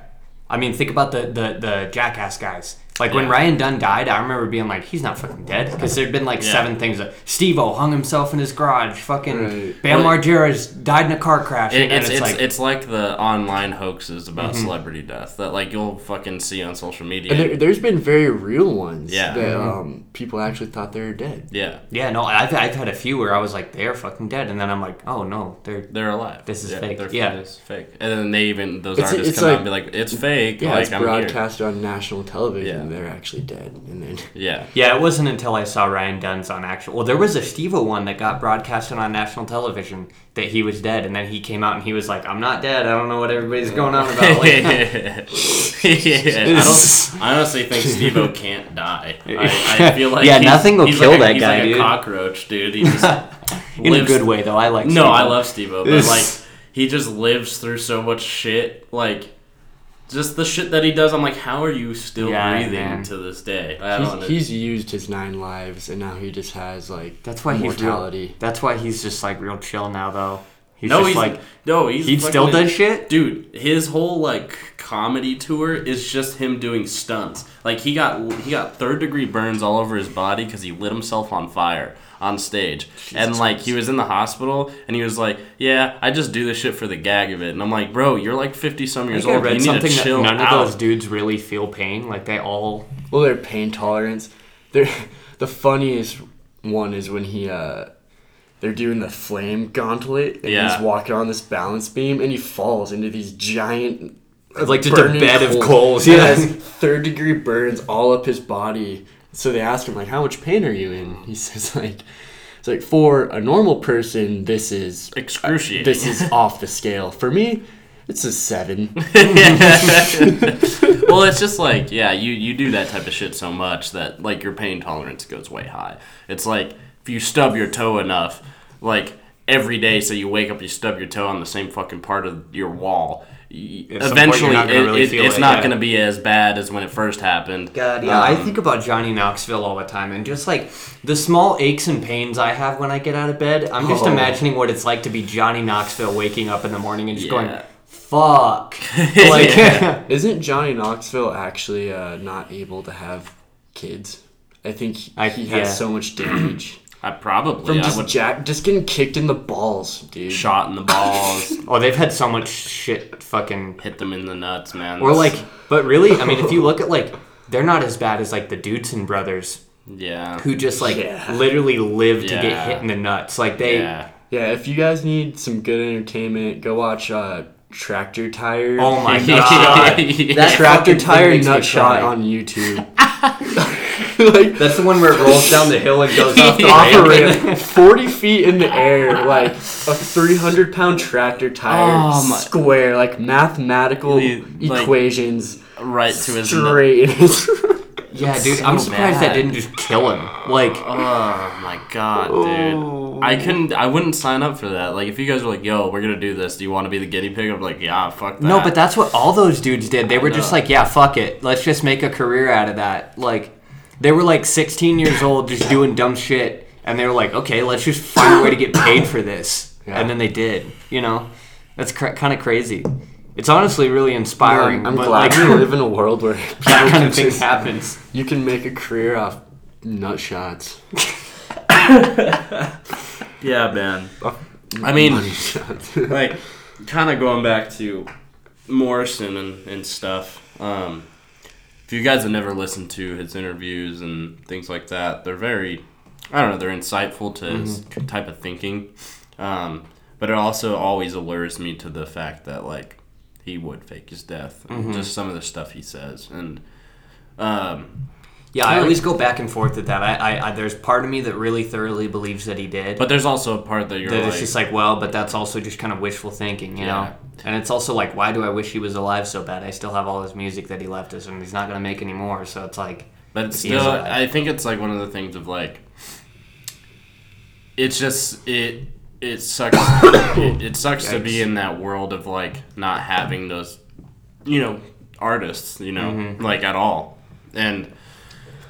I mean, think about the the, the Jackass guys. Like when Ryan Dunn died, I remember being like, "He's not fucking dead," because there'd been like Yeah. seven things. That Steve-O hung himself in his garage. Fucking Right. Bam Well, Margera's died in a car crash. It, and it's, it's, it's, like, it's like the online hoaxes about Mhm. celebrity death that like you'll fucking see on social media. and there, there's been very real ones Yeah. that Mhm. um, people actually thought they were dead. yeah, yeah, no, I've, I've had a few where I was like, they're fucking dead, and then I'm like, oh no, they're they're alive. This is yeah, fake. Their Yeah. phone is fake. And then they even those It's- artists it's come out and be like, "It's fake." Yeah, like it's I'm here. broadcast on national television. Yeah. They're actually dead, and then Yeah. Yeah, it wasn't until I saw Ryan Dunn's on actual. Well, there was a Steve-O one that got broadcasted on national television that he was dead, and then he came out and he was like, "I'm not dead. I don't know what everybody's going on about." Like, yeah, I, don't, I honestly think Steve-O can't die. I, I feel like Yeah, he's- nothing will he's kill like a- that he's guy, like dude. a cockroach, dude. He just in a good way though. I like. No, Steve-O. I love Steve-O, but like he just lives through so much shit. Like just the shit that he does. I'm like, how are you still Yeah, breathing man. to this day? He's, he's used his nine lives, and now he just has like That's why he's mortality. real. That's why he's just like real chill now, though. He's no, just he's like no, he's he still fucking- does shit. Dude, his whole like comedy tour is just him doing stunts. Like he got he got third degree burns all over his body because he lit himself on fire on stage. and like he was in the hospital and he was like, "Yeah, I just do this shit for the gag of it." And I'm like, "Bro, you're like 50 some years think I old. You read need something to that chill none out." of those dudes really feel pain. Like they all. Well, their pain tolerance. They're, the funniest one is when he uh, they're doing the flame gauntlet, and Yeah. he's walking on this balance beam, and he falls into these giant. Like just a burning bed of coals, He has third degree burns all up his body. So they ask him like, "How much pain are you in?" He says like. It's like for a normal person, this is Excruciating. This is off the scale. For me, it's a seven. well, it's just like yeah, you you do that type of shit so much that like your pain tolerance goes way high. It's like if you stub your toe enough, like every day, so you wake up, you stub your toe on the same fucking part of your wall. Y- At point, you're Eventually, not gonna it, really it- feel it's it, not yeah. going to be as bad as when it first happened. God, yeah, I Um, think about Johnny Knoxville all the time, and just like the small aches and pains I have when I get out of bed, I'm just Oh. imagining what it's like to be Johnny Knoxville waking up in the morning and just going, "Fuck." like, Isn't Johnny Knoxville actually uh, not able to have kids? I think he, I- he has yeah. so much damage I probably from I just would jack, just getting kicked in the balls, dude. shot in the balls, oh, they've had so much shit, fucking. hit them in the nuts, man. Or like, but really, I mean, if you look at like, they're not as bad as like the Dudesons brothers, yeah, who just like Yeah. literally live to Yeah. get hit in the nuts. Like they. yeah. Yeah, if you guys need some good entertainment, go watch uh, Tractor Tire. Oh my Nut god, that Tractor Tire makes Nut Shot on YouTube. like That's the one where it rolls down the hill and goes off the off a ramp. ramp, 40 feet in the air, like a 300 pound tractor tire, Oh my- square, like mathematical Like, equations right to his nut. straight. Yeah, dude, So I'm surprised that bad. didn't just kill him. Like, Oh my god, dude! Oh. I couldn't. I wouldn't sign up for that. Like, if you guys were like, "Yo, we're gonna do this. Do you want to be the guinea pig?" I'm like, "Yeah, fuck that." no, but that's what all those dudes did. They were just know. like, yeah, fuck it. Let's just make a career out of that. Like, they were like 16 years old just doing dumb shit. And they were like, okay, let's just find a way to get paid for this. Yeah. And then they did. You know? That's cr- kind of crazy. It's honestly really inspiring. I'm, I'm but, glad like, we live in a world where that kind of thing just- happens. You can make a career off nut shots. yeah, man. I mean, like, kind of going back to Morrison and, and stuff. Um, if you guys have never listened to his interviews and things like that, they're very, I don't know, they're insightful to his type of thinking. Um, but it also always allures me to the fact that like he would fake his death and Mhm. just some of the stuff he says and um Yeah, I always go back and forth with that. I, I, I there's part of me that really thoroughly believes that he did. But there's also a part that you're that like, it's just like, well, but that's also just kind of wishful thinking, you Yeah. know. And it's also like, why do I wish he was alive so bad? I still have all his music that he left us, and he's not gonna make any more. So it's like, But it's if he is still, I think it's like one of the things of like, it's just it it sucks. it, it sucks to be in that world of like not having those, you know, artists, you know, Mhm. like at all. And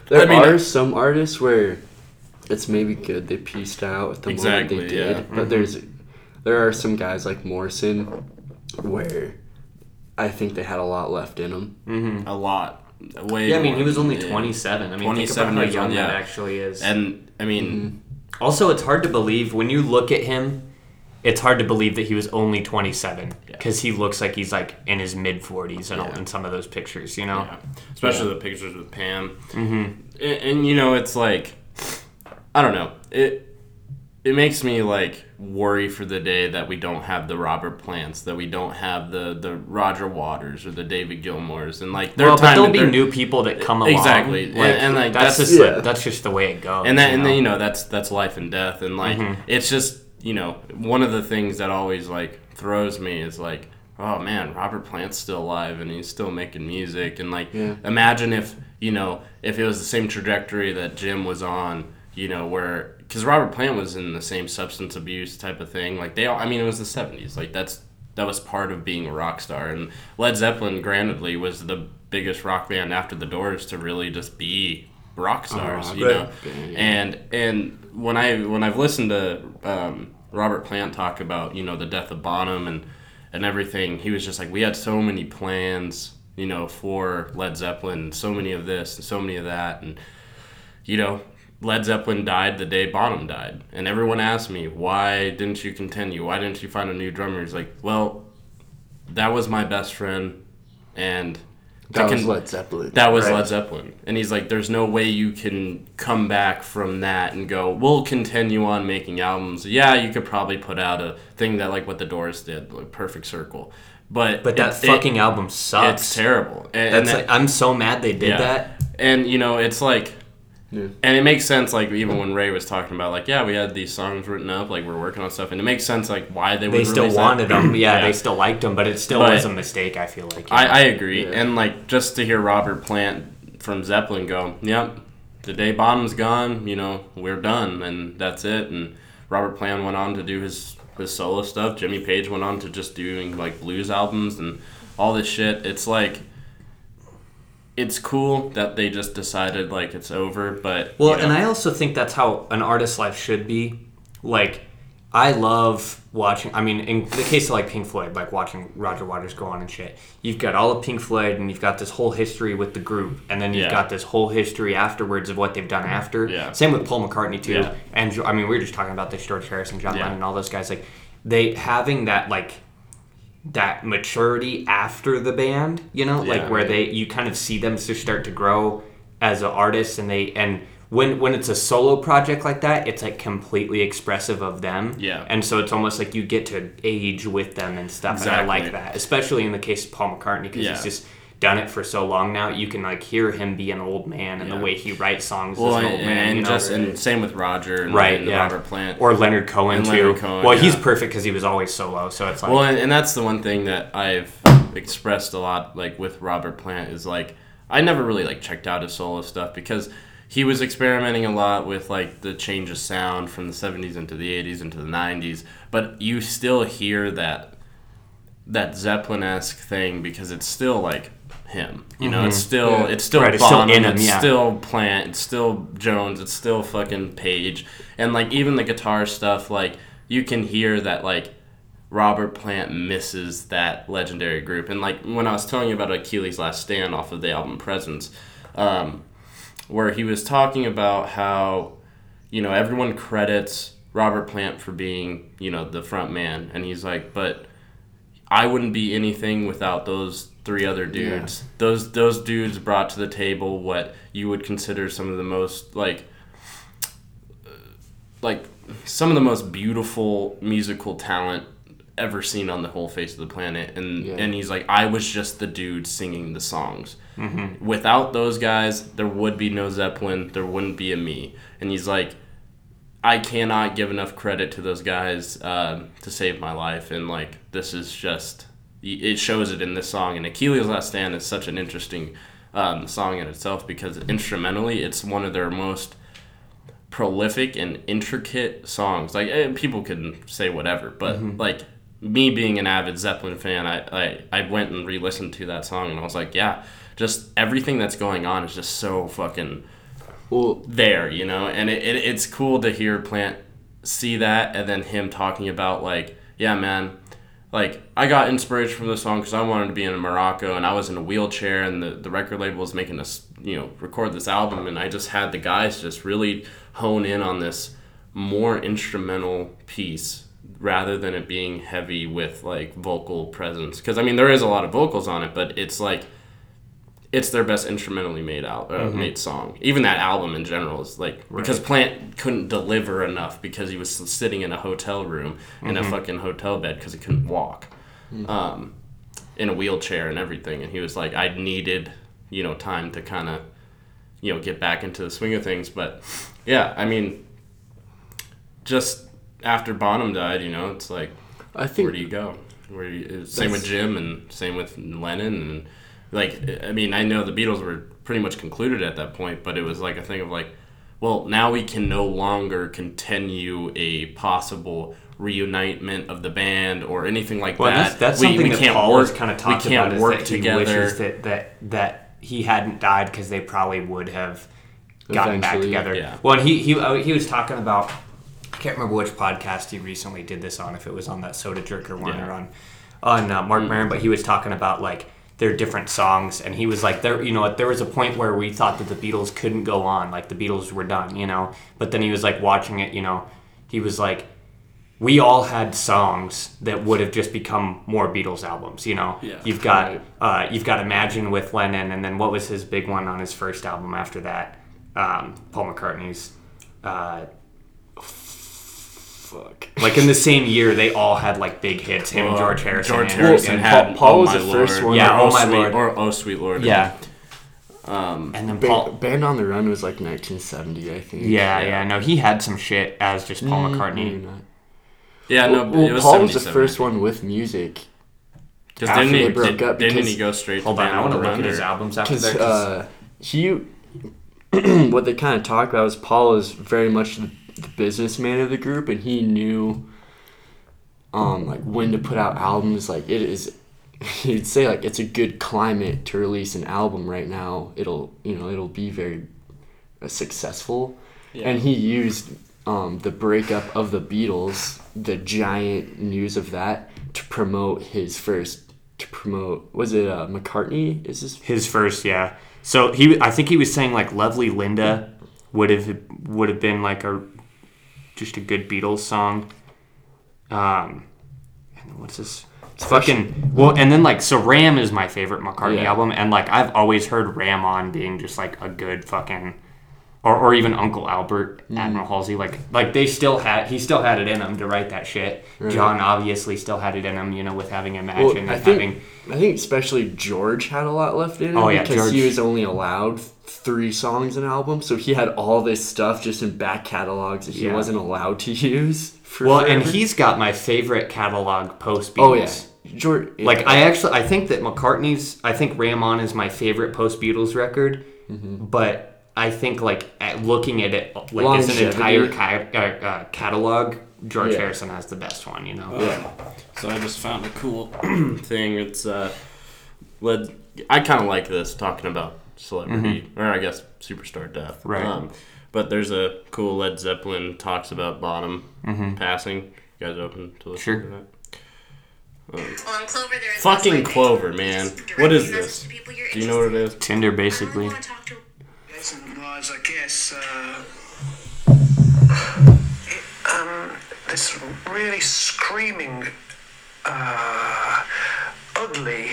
There I mean, are some artists where it's maybe good they pieced out with the Exactly, moment they did, yeah. but Mhm. there's there are some guys like Morrison where I think they had a lot left in them. Mhm. a lot. Way yeah, I mean, he was only 27. I mean, 27 think about how young old, that yeah. actually is. And I mean, Also, it's hard to believe when you look at him. It's hard to believe that he was only 27 because he looks like he's like in his mid 40s in, all, in some of those pictures. You know, Yeah. especially the pictures with Pam. Mhm. And, and you know, it's like I don't know. It it makes me like worry for the day that we don't have the Robert Plants, that we don't have the the Roger Waters or the David Gilmours, and like well, but there'll be new people that come along. exactly, Like, and, and like that's, that's, just like, that's just the way it goes. and that you and know? then you know that's that's life and death and like Mhm. it's just you know one of the things that always like throws me is like oh man robert plant's still alive and he's still making music. And like Yeah. imagine if you know if it was the same trajectory that jim was on you know where because robert plant was in the same substance abuse type of thing. Like they all i mean it was the 70s like that's that was part of being a rock star. And led zeppelin grantedly was the biggest rock band after the doors to really just be rock stars rock you know? Yeah. and and when I when I've listened to um, Robert Plant talk about you know the death of Bonham and and everything, he was just like we had so many plans you know for Led Zeppelin, so many of this and so many of that, and you know Led Zeppelin died the day Bonham died, and everyone asked me why didn't you continue? Why didn't you find a new drummer? He's like, well, that was my best friend, and That to was Led Zeppelin. That was Right. Led Zeppelin. And he's like, there's no way you can come back from that and go, we'll continue on making albums. Yeah, you could probably put out a thing that, like what the Doors did, like Perfect Circle. But But that it- fucking it- album sucks. It's terrible. And, That's and like, I'm so mad they did yeah. that. And, you know, it's like, Yeah. and it makes sense, like, even when Ray was talking about, like, yeah, we had these songs written up, like, we're working on stuff. And it makes sense, like, why they would They still release that. wanted them. Yeah, they still liked them, but it still But- was a mistake. I feel like. I. I agree. Yeah. And like just to hear Robert Plant from Zeppelin go, "Yep, the day Bonham's gone, you know, we're done and that's it." And Robert Plant went on to do his his solo stuff. Jimmy Page went on to just doing like blues albums and all this shit. It's like it's cool that they just decided like it's over, but Well, you know, and I also think that's how an artist's life should be. Like, I love watching. I mean, in the case of like Pink Floyd, like watching Roger Waters go on and shit. You've got all of Pink Floyd, and you've got this whole history with the group, and then you've Yeah. got this whole history afterwards of what they've done after. Yeah. Same with Paul McCartney too. Yeah. And I mean, we were just talking about this George Harrison, John Yeah. Lennon, all those guys. Like, they having that like that maturity after the band, you know, Yeah. like where they you kind of see them start to grow as an artist, and they and when when it's a solo project like that, it's like completely expressive of them. Yeah. and so it's almost like you get to age with them and stuff. And I like that, especially in the case of Paul McCartney because Yeah. he's just done it for so long now. You can like hear him be an old man and Yeah. the way he writes songs well, as an and, old man. and you just and same with Roger and, right, and yeah. Robert Plant or Leonard Cohen And too. Leonard Cohen, well, he's perfect because he was always solo. So it's like well, and, and that's the one thing that I've expressed a lot, like with Robert Plant, is like I never really like checked out his solo stuff because he was experimenting a lot with like the change of sound from the '70s into the '80s into the '90s, but you still hear that that Zeppelin esque thing because it's still like him. You know, it's Mhm. still Yeah. it's still Right, it's still Bonham, in him, it's yeah. still Plant, it's still Jones, it's still fucking Page, and like even the guitar stuff, like you can hear that like Robert Plant misses that legendary group. And like when I was telling you about Achilles' Last Stand off of the album Presence, um, where he was talking about how, you know, everyone credits Robert Plant for being, you know, the front man. And he's like, but I wouldn't be anything without those three other dudes. Those those dudes brought to the table what you would consider some of the most like uh, like some of the most beautiful musical talent ever seen on the whole face of the planet and Yeah. and he's like I was just the dude singing the songs. Without those guys, there would be no Zeppelin, there wouldn't be a me. And he's like I cannot give enough credit to those guys um, to save my life, and like this is just it shows it in this song. And Achilles' Last Stand is such an interesting um, song in itself because instrumentally, it's one of their most prolific and intricate songs. Like eh, people can say whatever, but like me being an avid Zeppelin fan, I, I I went and re-listened to that song, and I was like, yeah, just everything that's going on is just so fucking Well, there, you know, and it, it, it's cool to hear Plant see that and then him talking about like, yeah, man, like I got inspiration from this song because I wanted to be in Morocco and I was in a wheelchair and the, the record label was making us, you know, record this album and I just had the guys just really hone in on this more instrumental piece rather than it being heavy with like vocal presence. Because I mean there is a lot of vocals on it but it's like it's their best instrumentally made out uh, made song. Even that album in general is like because Plant couldn't deliver enough because he was sitting in a hotel room in a fucking hotel bed because he couldn't walk, um, in a wheelchair and everything. And he was like, I needed you know time to kind of you know get back into the swing of things. But yeah, I mean, just after Bonham died, you know, it's like I think where do you go? Where do you, same with Jim and same with Lennon and like I mean I know the Beatles were pretty much concluded at that point, but it was like a thing of like, well now we can no longer continue a possible reunitement of the band or anything like Well, that. that's, that's we, something we that can't Paul work. kind of talked we can't about is work that he wishes that, that that he hadn't died because they probably would have gotten back together. yeah. Well, and he he uh, he was talking about I can't remember which podcast he recently did this on, if it was on that Sodajerker one Yeah. or on on uh, Marc Maron, but he was talking about like their different songs, and he was like, there, you know, there was a point where we thought that the Beatles couldn't go on, like the Beatles were done, you know, but then he was like watching it, you know, he was like we all had songs that would have just become more Beatles albums. You know, Yeah. you've got Right. uh, you've got Imagine with Lennon, and then what was his big one on his first album after that? Um, Paul McCartney's. Uh, fuck. like in the same year, they all had like big hits. Him, Well, George Harrison, George and- Harrison and had Paul- Paul Oh was My the first Lord, one. Yeah, or Oh My Sweet, Lord. or Oh Sweet Lord. yeah, Um, and then Ba- Paul. Band on the Run was like 1970, I think. Yeah, yeah, no, he had some shit as just Paul Mm, McCartney. maybe not. yeah, no, Well, it was Paul was the 77, first one with music Because after didn't they he, broke did, up didn't because- he go straight Hold to on, I want to Band look on at his or- albums after because that. 'cause- uh, he what they kind of talk about is Paul is very much the, the businessman of the group, and he knew um like when to put out albums. Like it is, he'd say like it's a good climate to release an album right now. It'll you know it'll be very uh, successful, and he used um the breakup of the Beatles, the giant news of that, to promote his first. To promote was it uh, McCartney? Is this His first, yeah. So he, I think he was saying like "Lovely Linda" would have would have been like a just a good Beatles song. Um, and what's this? It's fucking well, and then like so Ram is my favorite McCartney Yeah. album, and like I've always heard Ram on being just like a good fucking. Or, or even Uncle Albert, Mm. Admiral Halsey, like like they still had he still had it in him to write that shit. John obviously still had it in him, you know, with having Imagine Well, and I think having I think especially George had a lot left in him Oh, yeah, because he was only allowed three songs an album, so he had all this stuff just in back catalogs that he Yeah. wasn't allowed to use. For Well, and he's got my favorite catalog post Beatles. oh yeah, George. Like I actually, I think that McCartney's, I think Ram On is my favorite post Beatles record, Mm-hmm. but I think like at looking at it like as an entire ca- uh, uh, catalog, George Yeah. Harrison has the best one. You know. yeah. So I just found a cool thing. It's uh, led. I kind of like this talking about celebrity, or I guess superstar death. Right. Um, but there's a cool Led Zeppelin talks about Bonham passing. You guys open to listen Sure. to that? Well, on Clover, there is Fucking Clover, man. What is this? to people you're Do you know what it interested is? Tinder, in. I basically. And was, I guess, uh, um, this really screaming, uh, ugly,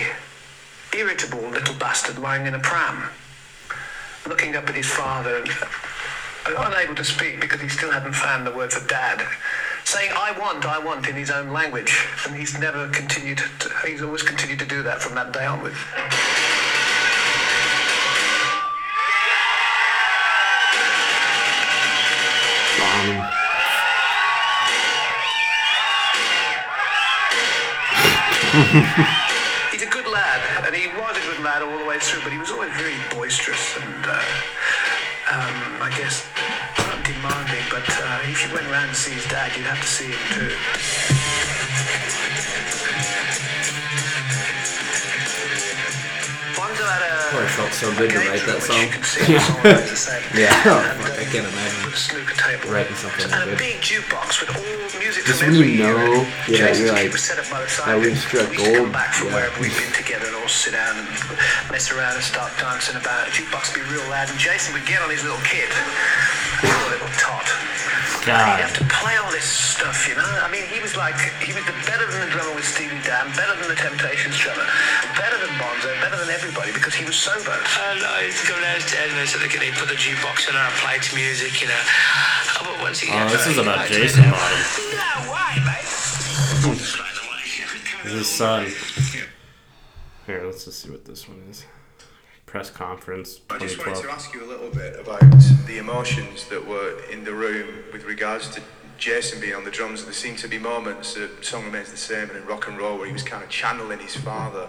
irritable little bastard lying in a pram, looking up at his father and unable to speak because he still hadn't found the word for dad, saying "I want, I want" in his own language, and he's never continued. To, he's always continued to do that from that day onward. He's a good lad, and he was a good lad all the way through, but he was always very boisterous and, uh, um, I guess, not demanding, but uh, if you went around to see his dad, you'd have to see him too. Bonzo had a. Boy, it felt so good to write that song. Yeah. Oh, fuck, I can't imagine writing something and that a good. big jukebox with all music Just from when you know, yeah, you're like, was set up by the side. now we've struck we used to come gold. Yeah. wherever we'd been together and all sit down and mess around and start dancing about. Jukebox would be real loud, and Jason would get on his little poor little tot. God. He'd have to play all this stuff, you know. I mean, he was like, he was the better than the drummer with Steely Dan, better than the Temptations drummer, better than Bonzo, better than everybody because he was sober. And I used to go downstairs and I said, okay, they put the jukebox on and I played some music, you know. Oh, but once he Oh, this is out, about Jason likes it. Bonham. No way, mate. His son. Here, let's just see what this one is. Press conference I just wanted to ask you a little bit about the emotions that were in the room with regards to Jason being on the drums. There seemed to be moments that Song Remains the Same and in Rock and Roll where he was kind of channeling his father.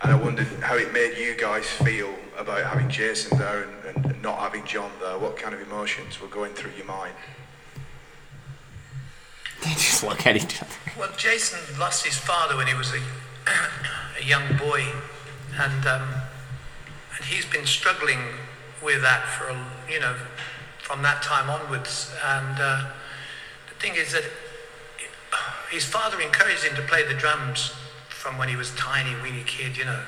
And I wondered how it made you guys feel about having Jason there and, and not having John there. What kind of emotions were going through your mind? They just look at each other. Well, Jason lost his father when he was a, a young boy, and um, and he's been struggling with that for a, you know from that time onwards. And uh, the thing is that his father encouraged him to play the drums from when he was tiny, weeny kid, you know.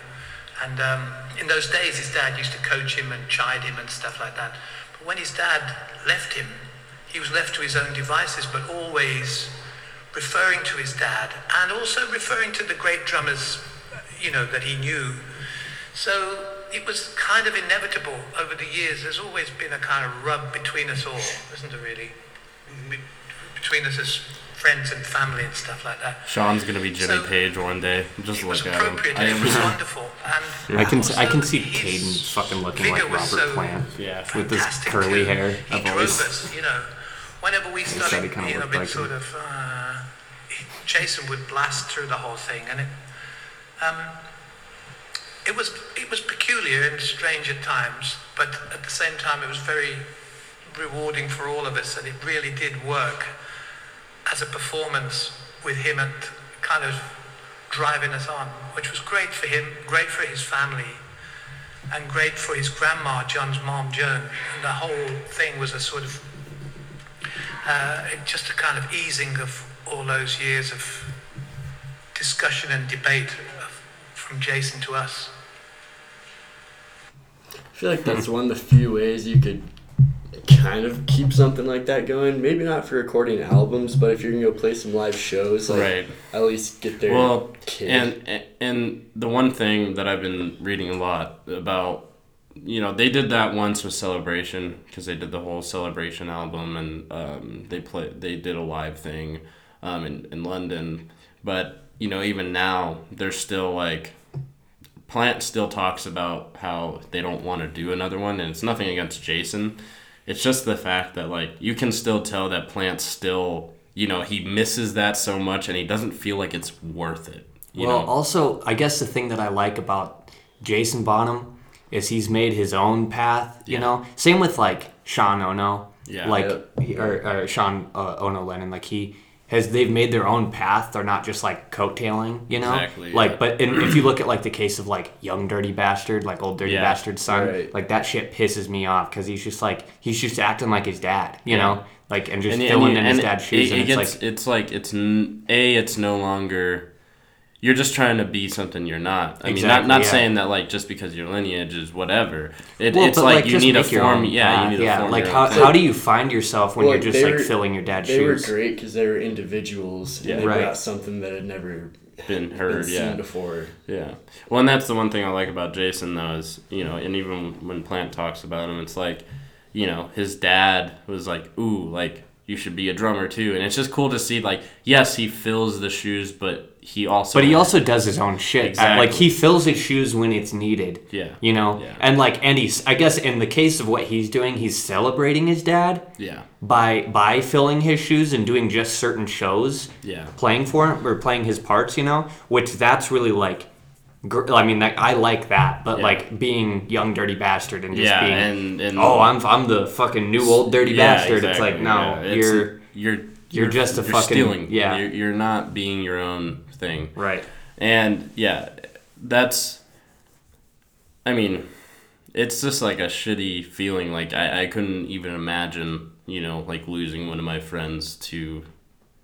And um, in those days, his dad used to coach him and chide him and stuff like that. But when his dad left him, he was left to his own devices, but always referring to his dad and also referring to the great drummers, you know, that he knew. So it was kind of inevitable over the years. There's always been a kind of rub between us all, isn't there, really? Between us as friends and family and stuff like that. Sean's gonna be Jimmy So- Page one day. Just look at him. appropriate and it was wonderful. And I can I can see Caden fucking looking like Robert so Plant. Yeah. With this curly too. hair, a He drove voice. us, you know, whenever we said started, he kinda you know, been like sort him. of, uh, Jason would blast through the whole thing, and it, um, it was it was peculiar and strange at times, but at the same time, it was very rewarding for all of us, and it really did work as a performance with him at kind of driving us on, which was great for him, great for his family, and great for his grandma, John's mom, Joan. And the whole thing was a sort of uh, just a kind of easing of all those years of discussion and debate from Jason to us. I feel like that's one of the few ways you could kind of keep something like that going. Maybe not for recording albums, but if you're gonna go play some live shows, like Right. at least get there. Well, kid. and and the one thing that I've been reading a lot about, you know, they did that once with Celebration because they did the whole Celebration album and um, they play they did a live thing um, in in London, but you know even now they're still like. Plant still talks about how they don't want to do another one, and it's nothing against Jason. It's just the fact that like you can still tell that Plant still, you know, he misses that so much, and he doesn't feel like it's worth it. You well, know, also, I guess the thing that I like about Jason Bonham is he's made his own path. You Yeah. know, same with like Sean Ono. Yeah. Like or, or Sean uh, Ono Lennon. Like he has, they've made their own path. They're not just like coattailing. You know. Exactly, Like, yeah. but in, if you look at like the case of like young dirty bastard, like old dirty Yeah, bastard's son, right. like that shit pisses me off because he's just like he's just acting like his dad. You Yeah. know. Like and just and, and filling you- in his and dad's shoes, it, and it it's gets, like it's like it's n- a it's no longer. You're just trying to be something you're not. I mean, not not yeah. saying that like just because your lineage is whatever. It, Well, it's but, like, you need a form. own Yeah, path. you need to yeah. form. Like how, own how do you find yourself when Well, you're just like were- filling your dad's they shoes? were great because they were individuals. Yeah. and they Right. brought something that had never been heard. been yeah, seen before. Yeah. Well, and that's the one thing I like about Jason, though, is, you know, and even when Plant talks about him, it's like, you know, his dad was like, "Ooh, like you should be a drummer too." And it's just cool to see like, yes, he fills the shoes, but he also But he also does his own shit. Uh, Exactly. Like he fills his shoes when it's needed. Yeah. You know? Yeah. And like and he's I guess in the case of what he's doing, he's celebrating his dad Yeah. by by filling his shoes and doing just certain shows. Yeah. Playing for him or playing his parts, you know? Which that's really like gr- I mean, like, I like that, but Yeah. like being young dirty bastard and just Yeah, being, and- and- oh, I'm I'm the fucking new old dirty Yeah, bastard. It's like no. It's- you're you're you're just a you're fucking- stealing. yeah. you're, you're not being your own thing. Right. And yeah, that's. I mean, it's just like a shitty feeling. Like I, I couldn't even imagine, you know, like losing one of my friends to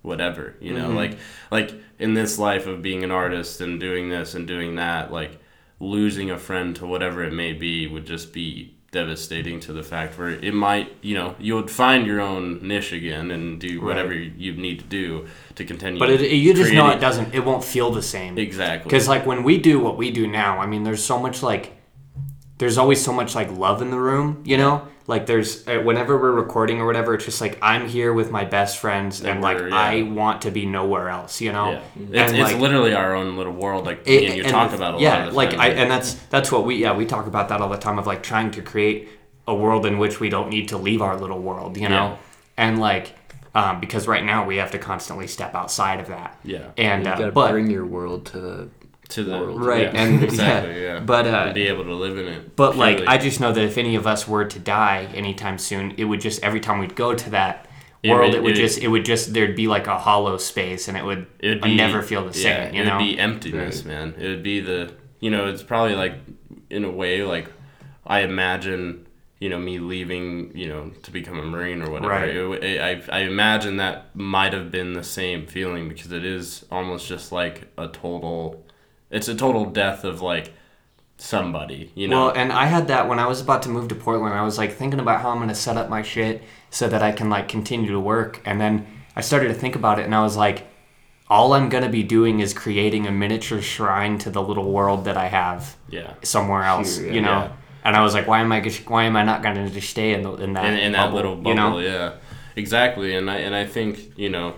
whatever. You know, Mhm. like like in this life of being an artist and doing this and doing that, like losing a friend to whatever it may be would just be devastating to the fact where it might you know you would find your own niche again and do whatever Right. you need to do to continue But it, you just know it doesn't. It won't feel the same. Exactly. Because like when we do what we do now, I mean, there's so much like, there's always so much like love in the room. You know, like there's uh, whenever we're recording or whatever, it's just like I'm here with my best friends, and, And like yeah. I want to be nowhere else. You know, Yeah. It's, And, it's like, literally our own little world, like it- me and you and talk the- about a yeah, lot of like time. I and that's that's what we yeah we talk about that all the time of like trying to create a world in which we don't need to leave our little world, you know, Yeah. and like um, because right now we have to constantly step outside of that. Yeah. and you uh, gotta but bring your world to the to the world. right yeah, and exactly, yeah, yeah. but uh be able to live in it. but like i just know that if any of us were to die anytime soon it would just every time we'd go to that It world would- it would it- just it would just there'd be like a hollow space and it would it would be never feel the yeah, same you it know would be emptiness, man. It would be the you know it's probably like in a way like I imagine you know me leaving you know to become a marine or whatever. Right. It it- I I imagine that might have been the same feeling because it is almost just like a total. It's a total death of like somebody, you know. Well, and I had that when I was about to move to Portland. I was like thinking about how I'm going to set up my shit so that I can like continue to work. And then I started to think about it and I was like, all I'm going to be doing is creating a miniature shrine to the little world that I have Yeah. somewhere else, Here, you know? yeah. And I was like, why am I why am I not going to just stay in, the, in that in, in that little bubble, you know? yeah, exactly. And I and I think you know,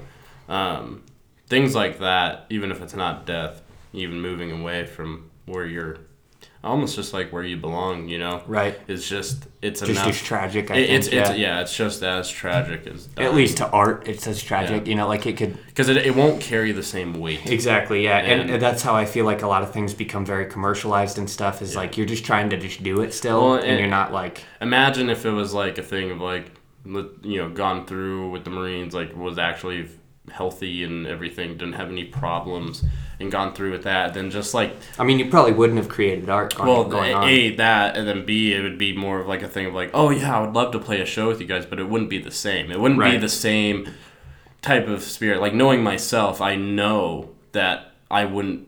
um, things like that, even if it's not death, even moving away from where you're, almost just like where you belong, you know, Right. It's just it's Just enough. as tragic, I It- it's think, it's yeah. yeah, it's just as tragic as At least to art, it's as tragic, you know, like it could because it, it won't carry the same weight. Exactly, yeah, and, And- that's how I feel like a lot of things become very commercialized and stuff. Is like you're just trying to just do it still, Well, and, and- you're not like Imagine if it was like a thing of like, li- you know, gone through with the Marines, like was actually healthy and everything, didn't have any problems, and gone through with that. Then just like, I mean, you probably wouldn't have created art going, well, going a, on. a that, and then b it would be more of like a thing of like, oh yeah, I would love to play a show with you guys, but it wouldn't be the same. It wouldn't be the same type of spirit. Like knowing myself, I know that I wouldn't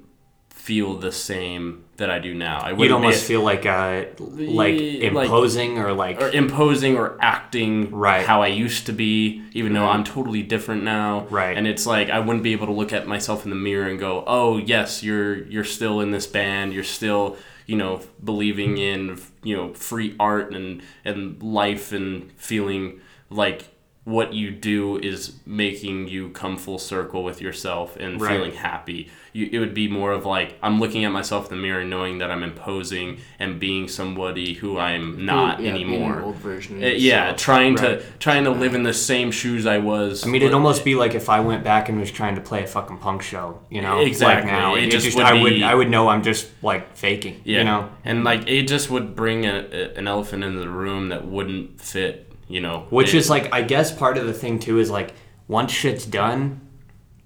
feel the same that I do now. I You'd almost feel like uh, like Yeah, like- imposing or like or imposing or acting Right. how I used to be, even though I'm totally different now. Right. And it's like I wouldn't be able to look at myself in the mirror and go, "Oh, yes, you're you're still in this band. You're still, you know, believing in, you know, free art and and life and feeling like what you do is making you come full circle with yourself and Right. feeling happy. You, it would be more of like I'm looking at myself in the mirror, knowing that I'm imposing and being somebody who I'm not yeah, anymore. old version Uh, yeah, trying Right. to trying to live in the same shoes I was. I mean, it'd almost be like if I went back and was trying to play a fucking punk show, you know? Exactly. Like now, It it, just just, would I would I would know I'm just like faking, yeah, you know? and like it just would bring a, a- an elephant into the room that wouldn't fit. You know, Which It- is like, I guess part of the thing too is like, once shit's done,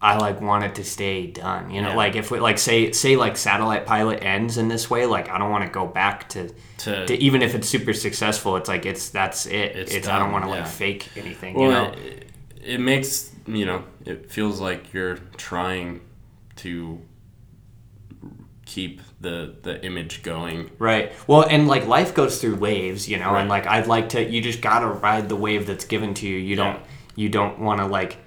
I like want it to stay done. You know, Yeah. like if we like say say like satellite pilot ends in this way, like I don't want to go back to, To- to even if it's super successful. It's like it's that's it. It's It's, I don't want to yeah. like fake anything. well, you know, it, it makes you know it feels like you're trying to keep the the image going. Right. Well, and like life goes through waves, you know, Right. and like I'd like to. You just gotta ride the wave that's given to you. You don't. You don't want to like.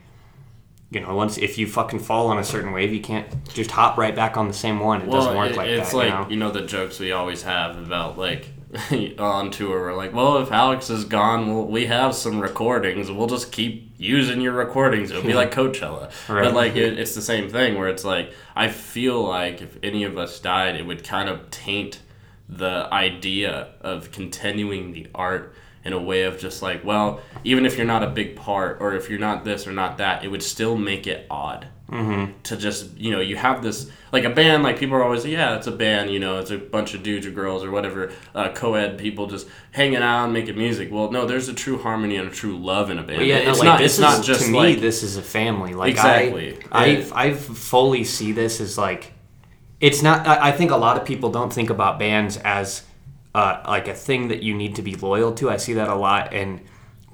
You know, once if you fucking fall on a certain wave, you can't just hop right back on the same one. It doesn't work it- like it's that. like you know? you know the jokes we always have about like on tour. We're like, well, if Alex is gone, we'll, we have some recordings. We'll just keep using your recordings. It would be like Coachella. Right. But like, it, it's the same thing where it's like, I feel like if any of us died, it would kind of taint the idea of continuing the art in a way of just like, well, even if you're not a big part or if you're not this or not that, it would still make it odd Mhm. to just you know you have this like a band like people are always yeah it's a band you know it's a bunch of dudes or girls or whatever uh, co-ed people just hanging out and making music well no there's a true harmony and a true love in a band Well, yeah, no, it's like, not this it's not is- just to me. like this is a family. Like Exactly. I, Yeah. I, I fully see this as like, it's not. I, I think a lot of people don't think about bands as uh, like a thing that you need to be loyal to. I see that a lot in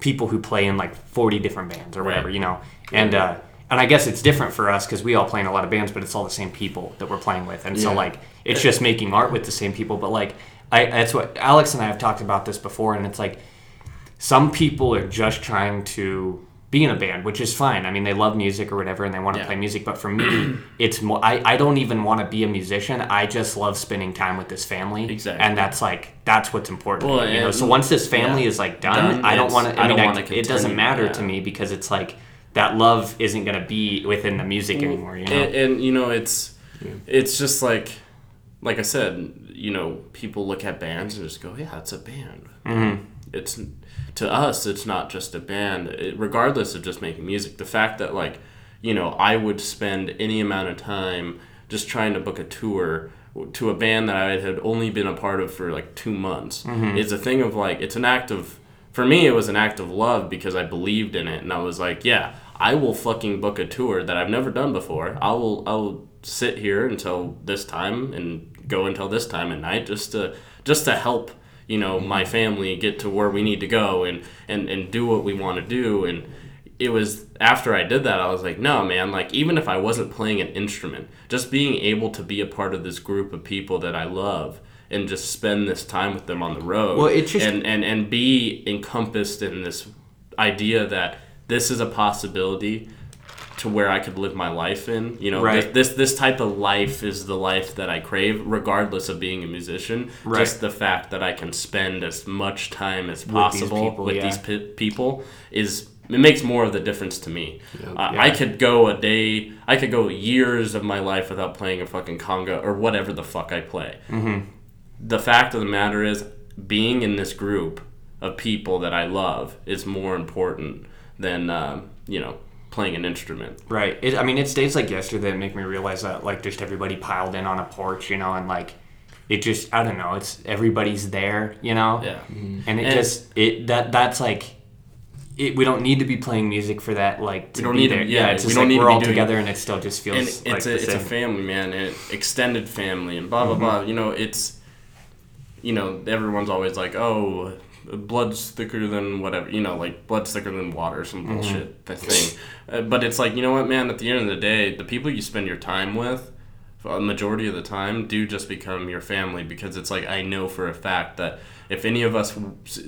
people who play in like forty different bands or whatever, Right. you know. And uh, and I guess it's different for us because we all play in a lot of bands, but it's all the same people that we're playing with, and so like it's just making art with the same people. But like, I that's what Alex and I have talked about this before, and it's like some people are just trying to be in a band, which is fine. I mean, they love music or whatever, and they want to Yeah. play music. But for me, it's more. I, I don't even want to be a musician. I just love spending time with this family. Exactly. And that's like that's what's important. Well, you know. So once this family yeah. is like done, Done, I don't want to. I I, mean, don't I- wanna it doesn't matter yeah. to me because it's like that love isn't going to be within the music anymore. You know. and, and you know it's it's just like like I said you know people look at bands and just go yeah it's a band Mhm. it's to us it's not just a band it, regardless of just making music the fact that like you know I would spend any amount of time just trying to book a tour to a band that I had only been a part of for like two months Mhm. it's a thing of like it's an act of for me it was an act of love because I believed in it and I was like yeah I will fucking book a tour that I've never done before. I will I will sit here until this time and go until this time at night just to just to help you know my family get to where we need to go and and and do what we want to do. And it was after I did that I was like no man like even if I wasn't playing an instrument just being able to be a part of this group of people that I love and just spend this time with them on the road Well, it just- and and and be encompassed in this idea that this is a possibility to where I could live my life in. You know, Right. this, this this type of life is the life that I crave, regardless of being a musician. Right. Just the fact that I can spend as much time as With these possible people, with yeah. these pe- people is it makes more of the difference to me. Uh, I could go a day, I could go years of my life without playing a fucking conga or whatever the fuck I play. Mhm. The fact of the matter is, being in this group of people that I love is more important than um, you know playing an instrument. Right. It, I mean, it's days like yesterday that make me realize that like just everybody piled in on a porch, you know, and like it just I don't know. It's everybody's there, you know. Yeah. And it And- just it that that's like. It, we don't need to be playing music for that, like to We don't be need to- there. yeah, it's we just don't like need we're be all doing- together, and it still just feels and like it's a the it's a family, man, and extended family, and blah blah blah. You know, it's you know everyone's always like, oh, blood's thicker than whatever. You know, like blood's thicker than water, some Mhm. bullshit that thing. Uh, but it's like you know what, man. At the end of the day, the people you spend your time with. A majority of the time, do just become your family because it's like I know for a fact that if any of us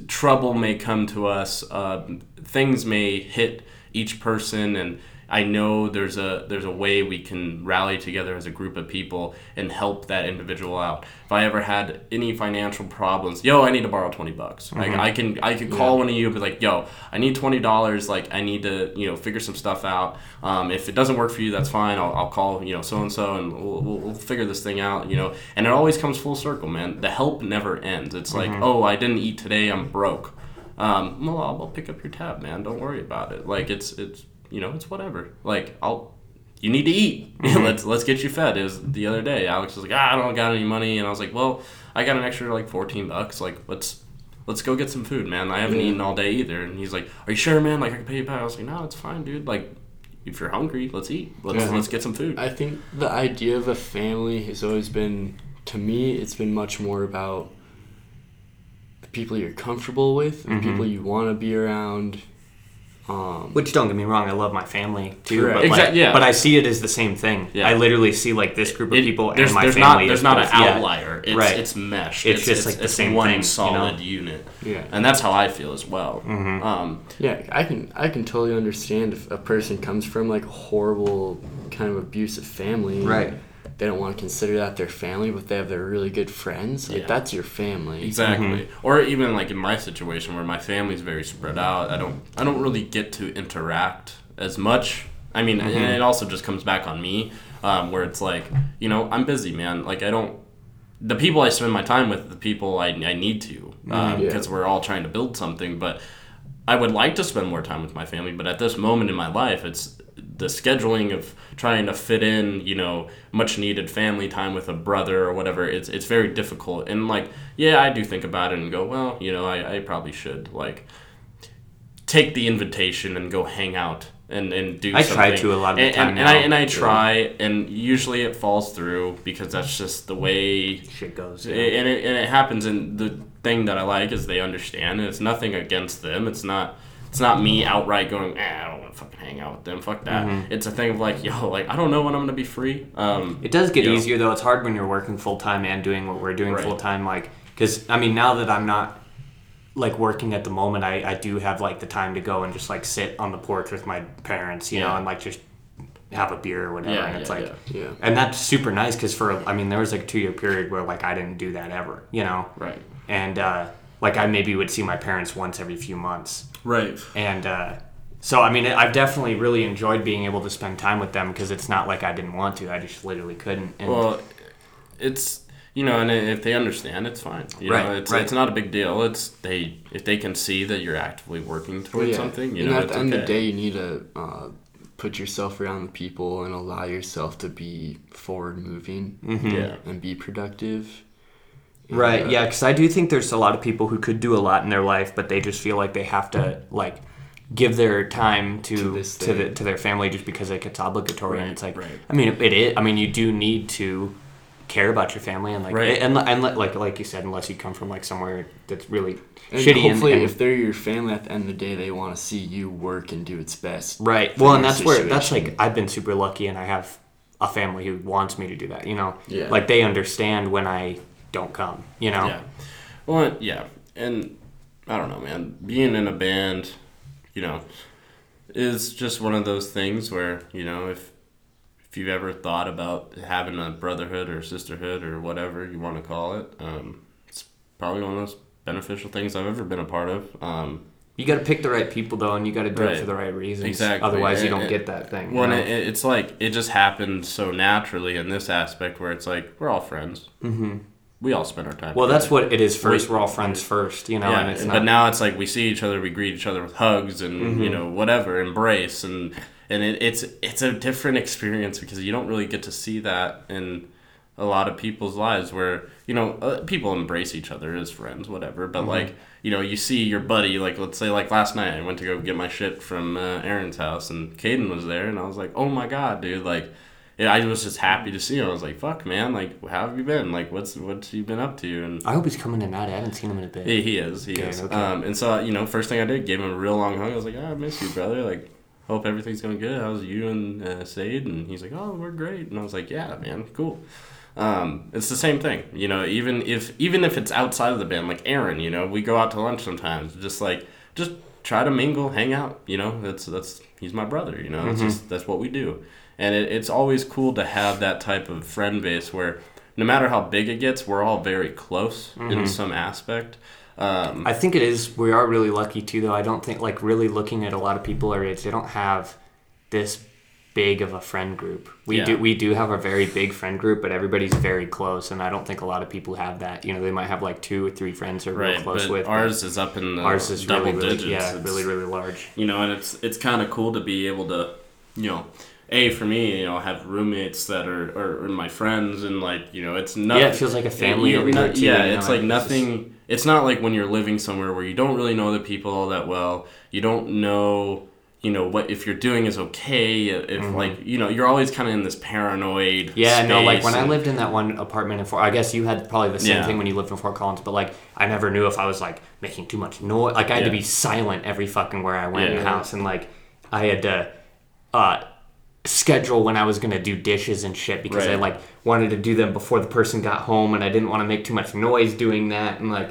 trouble may come to us, uh, things may hit each person, and I know there's a there's a way we can rally together as a group of people and help that individual out. If I ever had any financial problems, yo, I need to borrow twenty bucks. Like Mhm. I can I can call Yeah. one of you and be like, yo, I need twenty dollars. Like I need to you know figure some stuff out. Um, if it doesn't work for you, that's fine. I'll, I'll call you know so and so and we'll, we'll, figure this thing out. You know, and it always comes full circle, man. The help never ends. It's like, Mhm. oh, I didn't eat today. I'm broke. Um, well, I'll, I'll pick up your tab, man. Don't worry about it. Like it's it's you know it's whatever. Like I'll you need to eat. Mhm. let's let's get you fed. It was the other day. Alex was like, ah, I don't got any money, and I was like, well, I got an extra like fourteen bucks. Like let's let's go get some food, man. I haven't Yeah. eaten all day either. And he's like, are you sure, man? Like I can pay you back. I was like, no, it's fine, dude. Like if you're hungry, let's eat. Let's Yeah. let's get some food. I think the idea of a family has always been, to me, it's been much more about the people you're comfortable with, and Mhm. people you want to be around. Um, Which don't get me wrong, I love my family too. Correct. But, like, yeah. but I see it as the same thing. Yeah. I literally see like this group of It- people there's, and my there's family. Not, there's is not both- an yeah. outlier. It's, right. it's meshed. It's, just like the it's same one thing, you solid know? unit. Yeah. And that's how I feel as well. Mhm. Um, Yeah, I can I can totally understand if a person comes from like a horrible kind of abusive family. Right. They don't want to consider that their family, but they have their really good friends. Like Yeah. that's your family. Exactly. Or even like in my situation where my family's very spread out, I don't I don't really get to interact as much. I mean, Mhm. and it also just comes back on me, um, where it's like, you know, I'm busy, man. Like I don't. The people I spend my time with, the people I, I need to, because Yeah. we're all trying to build something. But I would like to spend more time with my family, but at this moment in my life, it's the scheduling of trying to fit in, you know, much needed family time with a brother or whatever. It's it's very difficult. And like, yeah, I do think about it and go, well, you know, I, I probably should like take the invitation and go hang out and, and do I something. try to a lot of the and, time and, and I now. and I Yeah. try and usually it falls through because that's just the way shit goes. and it, and it happens and the thing that I like is they understand and it's nothing against them it's not it's not me outright going eh, I don't want to fucking hang out with them fuck that Mhm. it's a thing of like yo like I don't know when I'm gonna be free um It does get you know. easier though. It's hard when you're working full time and doing what we're doing Right. full time. Like, because I mean, now that I'm not like working at the moment, I, I do have like the time to go and just like sit on the porch with my parents, you know, and like just have a beer or whatever. Yeah, and it's yeah, like, yeah. Yeah. and that's super nice because for I mean, there was like a two year period where like I didn't do that ever, you know, right, and uh, like I maybe would see my parents once every few months, right and. uh so I mean, I've definitely really enjoyed being able to spend time with them because it's not like I didn't want to. I just literally couldn't. And well it's you know and if they understand it's fine you Right, know it's, right. it's not a big deal it's they if they can see that you're actively working towards yeah. something you and know at it's the end of the day, you need to uh, put yourself around the people and allow yourself to be forward moving Mhm. Yeah. and be productive. And, Right. Yeah, because I do think there's a lot of people who could do a lot in their life, but they just feel like they have to like give their time to to, this the, to their family just because like it's obligatory and it's like right. I mean it is I mean you do need to care about your family and like Right. and, and like like you said unless you come from like somewhere that's really And shitty and- hopefully, and, if they're your family at the end of the day, they want to see you work and do its best. Right. Well, and that's where that's like I've been super lucky, and I have a family who wants me to do that. You know, Yeah. like they understand when I don't come. You know. Yeah. Well, yeah, and I don't know, man. Being in a band, you know, is just one of those things where you know if if you've ever thought about having a brotherhood or sisterhood or whatever you want to call it, um, it's probably one of those beneficial things I've ever been a part of. Um, You got to pick the right people though, and you got to do it for the right reasons. Exactly. Otherwise, you don't get that thing. Well, know? it, it's like it just happened so naturally in this aspect where it's like we're all friends. Mhm. We all spend our time. Well, that's what it is first. We- We're all friends first, you know, yeah, and it's but now it's like we see each other, we greet each other with hugs and you Mhm. know whatever, embrace and and it, it's it's a different experience because you don't really get to see that in a lot of people's lives where you know uh, people embrace each other as friends, whatever. But Mhm. like you know, you see your buddy like let's say like last night I went to go get my shit from uh, Aaron's house and Caden was there and I was like, oh my god, dude, like. Yeah, I was just happy to see him. I was like, "Fuck, man! Like, how have you been? Like, what's what's you been up to?" And I hope he's coming tonight. I haven't seen him in a bit. yeah, he is. He Okay, is. okay. Um, and so you know, first thing I did, gave him a real long hug. I was like, oh, "I miss you, brother. Like, hope everything's going good. How's you and uh, Sade?" And he's like, "Oh, we're great." And I was like, "Yeah, man, cool." Um, it's the same thing, you know. Even if even if it's outside of the band, like Aaron, you know, we go out to lunch sometimes. Just like just try to mingle, hang out. You know, that's that's he's my brother. You know, it's Mhm. just that's what we do. And it, it's always cool to have that type of friend base where no matter how big it gets, we're all very close in Mhm. some aspect. Um, I think it is. We are really lucky too, though. I don't think like really looking at a lot of people our age, they don't have this big of a friend group. We Yeah. do. We do have a very big friend group, but everybody's very close, and I don't think a lot of people have that. You know, they might have like two or three friends they're real right, close but with. but ours is up in the ours is double really, really, digits. yeah, It's- really, really large. You know, and it's it's kind of cool to be able to, you know, a for me, you know, have roommates that are are, are my friends, and like you know, it's not. Yeah, it feels like a family yeah, over no- there, too, Yeah, it's like it's just- nothing. It's not like when you're living somewhere where you don't really know the people all that well. You don't know. You know what if you're doing is okay. If Mhm. like you know you're always kind of in this paranoid. Yeah, no, like when I lived in that one apartment in Fort, I guess you had probably the same Yeah. thing when you lived in Fort Collins, but like I never knew if I was like making too much noise. Like I had to be silent every fucking where I went in the Yeah. house, and like I had to uh, schedule when I was gonna do dishes and shit because I like wanted to do them before the person got home, and I didn't want to make too much noise doing that, and like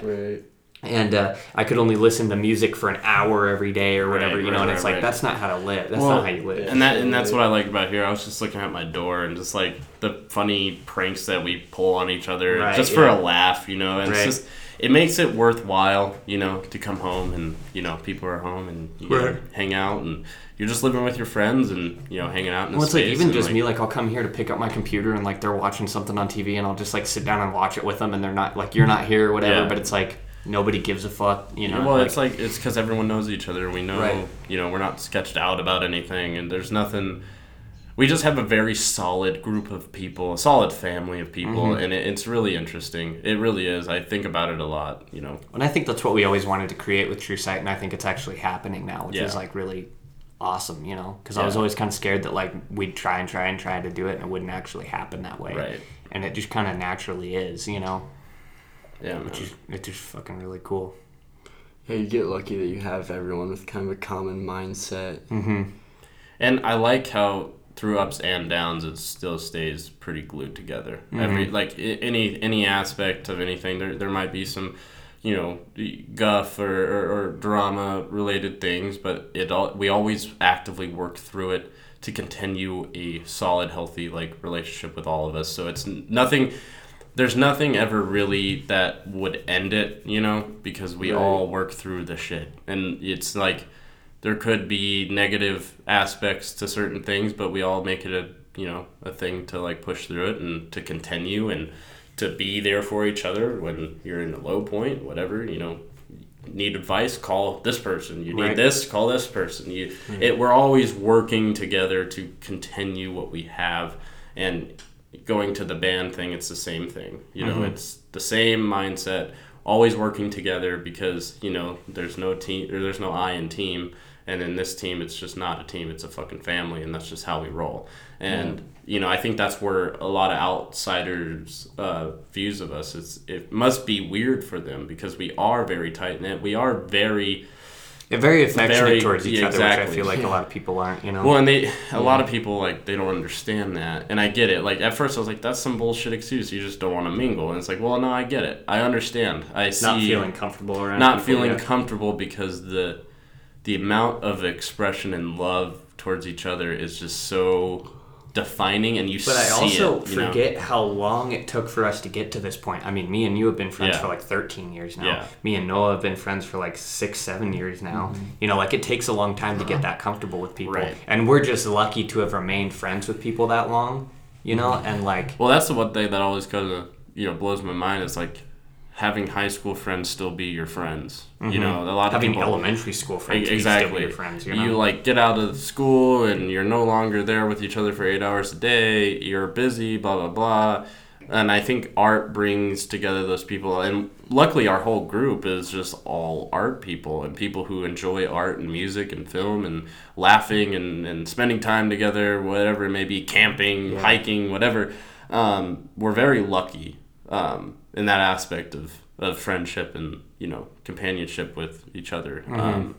and uh, I could only listen to music for an hour every day or whatever, Right, you know. right, and it's right, like right. that's not how to live. That's Well, not how you live. And that and that's what I like about here. I was just looking at my door and just like the funny pranks that we pull on each other Right, just for yeah. a laugh, you know. And Right. it's just it makes it worthwhile, you know, to come home and you know people are home and you get to Right. hang out and you're just living with your friends and you know hanging out in Well, it's like even just like, me. Like I'll come here to pick up my computer and like they're watching something on TV and I'll just like sit down and watch it with them and they're not like you're not here or whatever. Yeah. But it's like nobody gives a fuck, you know. well, like, it's like it's because everyone knows each other. We know, Right. you know, we're not sketched out about anything, and there's nothing. We just have a very solid group of people, a solid family of people, Mhm. and it, it's really interesting. It really is. I think about it a lot. You know, And I think that's what we always wanted to create with True Sight, and I think it's actually happening now, which is like really awesome, you know? Because I was always kind of scared that like we'd try and try and try to do it, and it wouldn't actually happen that way. Right. And it just kind of naturally is, you know? Yeah, Which is it's just fucking really cool. Yeah, you get lucky that you have everyone with kind of a common mindset. Mm-hmm. and I like how through ups and downs, it still stays pretty glued together. Every Mhm. like any any aspect of anything, there there might be some. You know, guff or, or, or drama related things, but it all we always actively work through it to continue a solid, healthy like relationship with all of us. So it's nothing. There's nothing ever really that would end it, you know, because we Right. all work through the shit, and it's like there could be negative aspects to certain things, but we all make it a you know a thing to like push through it and to continue and to be there for each other when you're in a low point, whatever you know. Need advice? Call this person. You need Right. this? Call this person. You, Mhm. it. We're always working together to continue what we have, and going to the band thing. It's the same thing. You know, Mhm. it's the same mindset. Always working together because you know there's no team or there's no I in team, and in this team it's just not a team. It's a fucking family, and that's just how we roll. And you know, I think that's where a lot of outsiders' uh, views of us is. It must be weird for them because we are very tight knit. We are very. Yeah, very affectionate very- towards each yeah, other, which I feel like a lot of people aren't, you know? Well, and they a Yeah. lot of people like they don't understand that, and I get it. Like at first, I was like, "That's some bullshit excuse. You just don't want to mingle." And it's like, "Well, no, I get it. I understand. I see." Not feeling comfortable around Not people, feeling yeah. comfortable because the the amount of expression and love towards each other is just so defining, and you But I also it, you know? forget how long it took for us to get to this point. I mean, me and you have been friends Yeah. for like 13 years now. Yeah. Me and Noah have been friends for like six, seven years now. Mhm. You know, like it takes a long time to get that comfortable with people. Right. And we're just lucky to have remained friends with people that long, you know? And like, Well, that's the one thing that always kind of you know blows my mind is like having high school friends still be your friends. You Mhm. know, a lot of Having people, elementary school friends still be exactly your friends, you know? like get out of school and you're no longer there with each other for eight hours a day. You're busy, blah blah blah. And I think art brings together those people, and luckily our whole group is just all art people and people who enjoy art and music and film and laughing and, and spending time together, whatever it may be, camping, Yeah. hiking, whatever. Um, we're very lucky um, in that aspect of, of friendship and you know companionship with each other. Mhm. Um,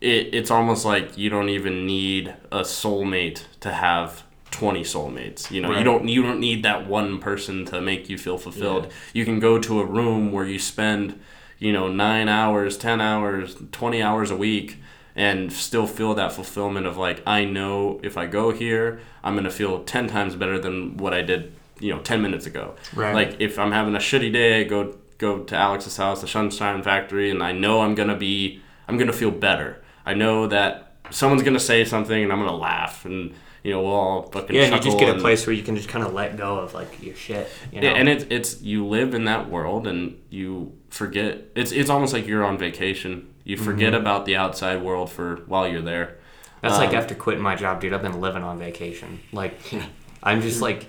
it, it's almost like you don't even need a soulmate to have 20 soulmates you know you don't you don't need that one person to make you feel fulfilled Yeah. you can go to a room where you spend you know 9 hours 10 hours 20 hours a week and still feel that fulfillment of like I know if I go here I'm going to feel 10 times better than what I did you know 10 minutes ago Right. like if I'm having a shitty day I go go to Alex's house the Sunshine Factory and I know I'm to be I'm to feel better I know that someone's to say something and I'm to laugh and you know we'll all fucking yeah, and you just get a and- place where you can just kind of let go of like your shit. You know? yeah, and it's it's you live in that world and you forget. It's it's almost like you're on vacation. You forget Mhm. about the outside world for while you're there. That's like Um, after quitting my job, dude. I've been living on vacation. Like, I'm just like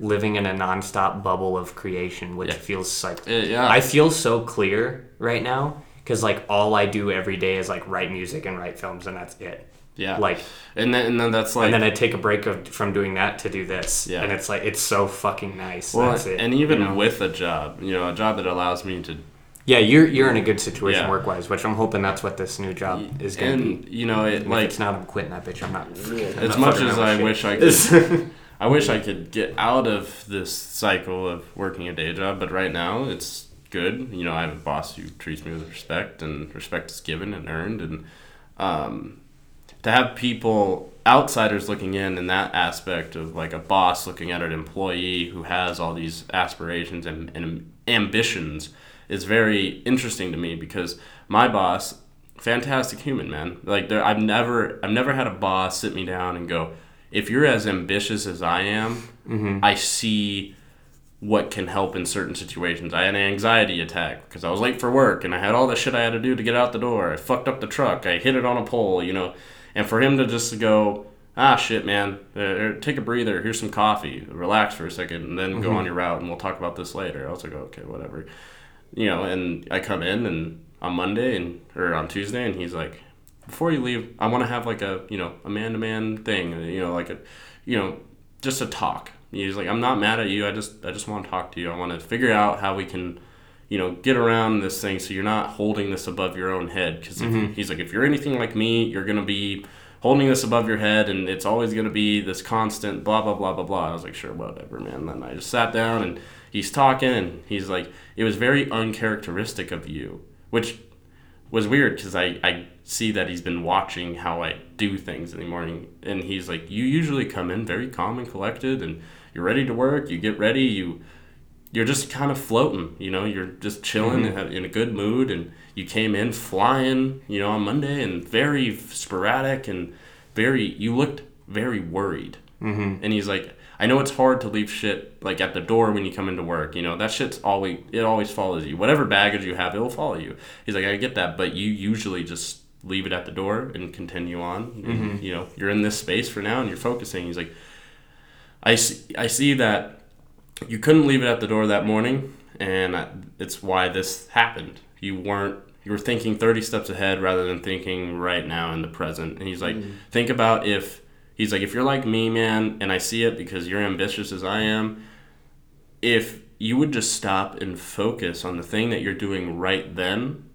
living in a nonstop bubble of creation, which feels like Uh, yeah. I feel so clear right now because like all I do every day is like write music and write films, and that's it. Yeah. Like, and then and then that's like and then I take a break of, from doing that to do this. Yeah. and it's like it's so fucking nice. well, that's it. and even you know? with a job, you know, a job that allows me to yeah, you're you're in a good situation Yeah. work wise, which I'm hoping that's what this new job is going to be. you know it like it's not, I'm quitting that bitch. I'm not. I'm as not much as I shit. wish I could, I wish I could get out of this cycle of working a day job. But right now, it's good. You know, I have a boss who treats me with respect, and respect is given and earned, and um, to have people outsiders looking in in that aspect of like a boss looking at an employee who has all these aspirations and, and ambitions is very interesting to me because my boss fantastic human man like there i've never i've never had a boss sit me down and go if you're as ambitious as i am Mhm. i see what can help in certain situations. I had an anxiety attack because I was late for work and I had all the shit I had to do to get out the door. I fucked up the truck. I hit it on a pole, you know. And for him to just go, ah, shit, man, uh, take a breather. Here's some coffee. Relax for a second and then go Mhm. on your route and we'll talk about this later. I was like, okay, whatever. You know, and I come in and on Monday and or on Tuesday and he's like, before you leave, I want to have like a you know a man to man thing, you know, like a you know just a talk. He's like, I'm not mad at you. I just I just want to talk to you. I want to figure out how we can, you know, get around this thing so you're not holding this above your own head. Because Mhm. he's like, if you're anything like me, you're gonna be holding this above your head, and it's always gonna be this constant blah blah blah blah blah. I was like, sure, whatever, man. Then I just sat down and he's talking, and he's like, it was very uncharacteristic of you, which was weird because I, I see that he's been watching how I do things in the morning. And he's like, You usually come in very calm and collected and you're ready to work, you get ready, you you're just kind of floating, you know, you're just chilling Mhm. in a good mood and you came in flying, you know, on Monday and very sporadic and very you looked very worried. Mhm. And he's like, I know it's hard to leave shit like at the door when you come into work. You know that shit's always it always follows you. Whatever baggage you have, it'll follow you. He's like, I get that, but you usually just leave it at the door and continue on. And, Mhm. you know, you're in this space for now and you're focusing. He's like, I see, I see that you couldn't leave it at the door that morning, and I- it's why this happened. You weren't. You were thinking 30 steps ahead rather than thinking right now in the present. And he's like, Mm. think about if he's like, if you're like me, man, and I see it because you're ambitious as I am. If you would just stop and focus on the thing that you're doing right then,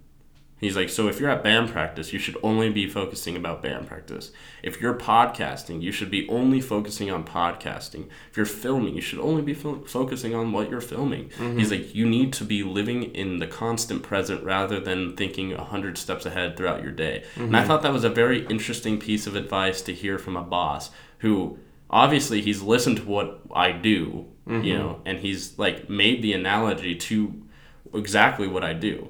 He's like, so if you're at band practice, you should only be focusing about band practice. If you're podcasting, you should be only focusing on podcasting. If you're filming, you should only be focusing on what you're filming. Mhm. He's like, you need to be living in the constant present rather than thinking a hundred steps ahead throughout your day. And I Mhm. thought that was a very interesting piece of advice to hear from a boss who obviously he's listened to what I do, you Mhm. know, and he's like made the analogy to exactly what I do.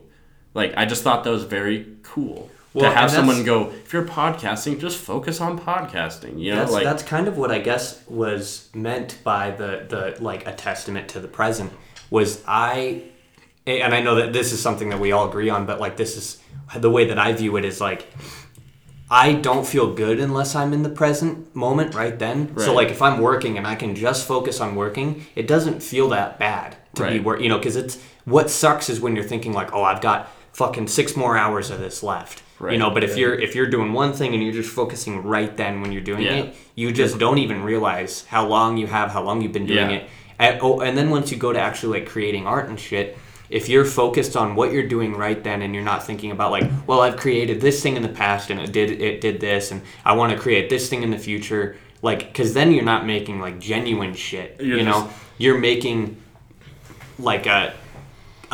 Like I just thought that was very cool Well, to have someone go, if you're podcasting, just focus on podcasting. You know, that's, like that's kind of what I guess was meant by the the like a testament to the present was I and I know that this is something that we all agree on, but like this is the way that I view it is like I don't feel good unless I'm in the present moment right then. So like if I'm working and I can just focus on working, it doesn't feel that bad to be Right. work, you know, because it's what sucks is when you're thinking like, oh, I've got fucking six more hours of this left. You know, but if Yeah. you're if you're doing one thing and you're just focusing right then when you're doing Yeah. it, you just don't even realize how long you have, how long you've been doing Yeah. it. And, oh, and then once you go to actually like creating art and shit, if you're focused on what you're doing right then and you're not thinking about like, well, I've created this thing in the past and it did it did this and I want to create this thing in the future, like cuz then you're not making like genuine shit, You're you know? just- You're making like a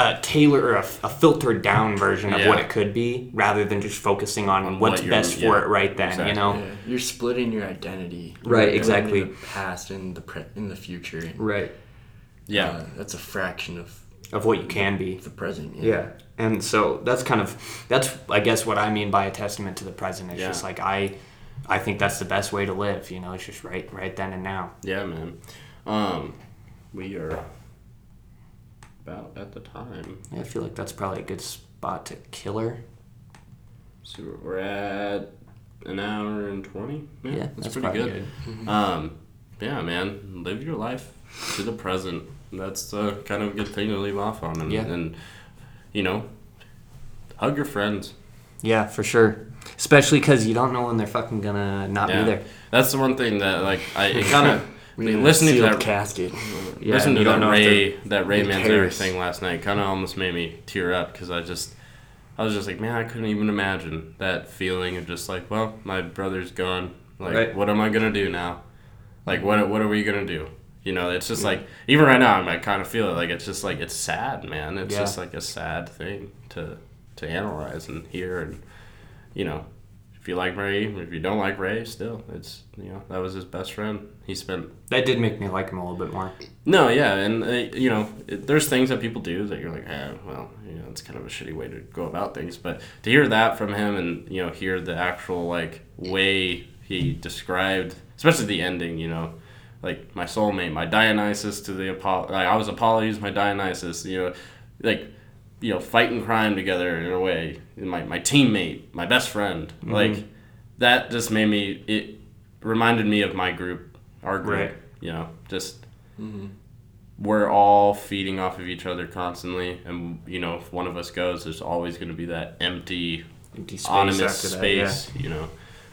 a tailor or a, a filtered down version of Yeah. what it could be rather than just focusing on, On what's what best for yeah, it right then, exactly. you know? Yeah, you're splitting your identity. Right, You're exactly. The past and the pre- in the future. And, Right. Yeah. uh, that's a fraction of Of what you can be. the present. Yeah. And so that's kind of that's I guess what I mean by a testament to the present. It's Yeah. just like I I think that's the best way to live, you know, it's just right right then and now. Yeah, man. Um, we are about at the time. Yeah, I feel like that's probably a good spot to kill her. So we're at an hour and twenty. Yeah, that's, that's pretty probably good. good. Mhm. Um, yeah, man, live your life to the present. That's uh, kind of a good thing to leave off on. And, Yeah. and you know, hug your friends. Yeah, for sure. Especially cuz you don't know when they're fucking gonna not Yeah. be there. That's the one thing that like I it kind of We need listening to that casket. Yeah, listening to you don't that know if Ray they're that Ray Manzarek thing last night kind of almost made me tear up because I just I was just like man I couldn't even imagine that feeling of just like well my brother's gone like Right. what am I gonna do now like what what are we gonna do You know, it's just like even right now, I'm, I kind of feel it. Like it's just like it's sad, man. It's Yeah. just like a sad thing to to analyze and hear, and you know, if you like Ray, if you don't like Ray, still, it's you know that was his best friend. He spent That did make me like him a little bit more. no, yeah, and uh, you know, it, there's things that people do that you're like, eh, well, you know, it's kind of a shitty way to go about things. But to hear that from him, and you know, hear the actual like way he described, especially the ending, you know, like my soulmate, my Dionysus to the Apollo. Like, I was Apollo, my Dionysus. You know, like you know, fighting crime together in a way. My my teammate, my best friend, Mhm. like that just made me. It reminded me of my group, our group. Right. You know, just Mhm. we're all feeding off of each other constantly, and you know, if one of us goes, there's always going to be that empty, Empty space anonymous after that, space. You know,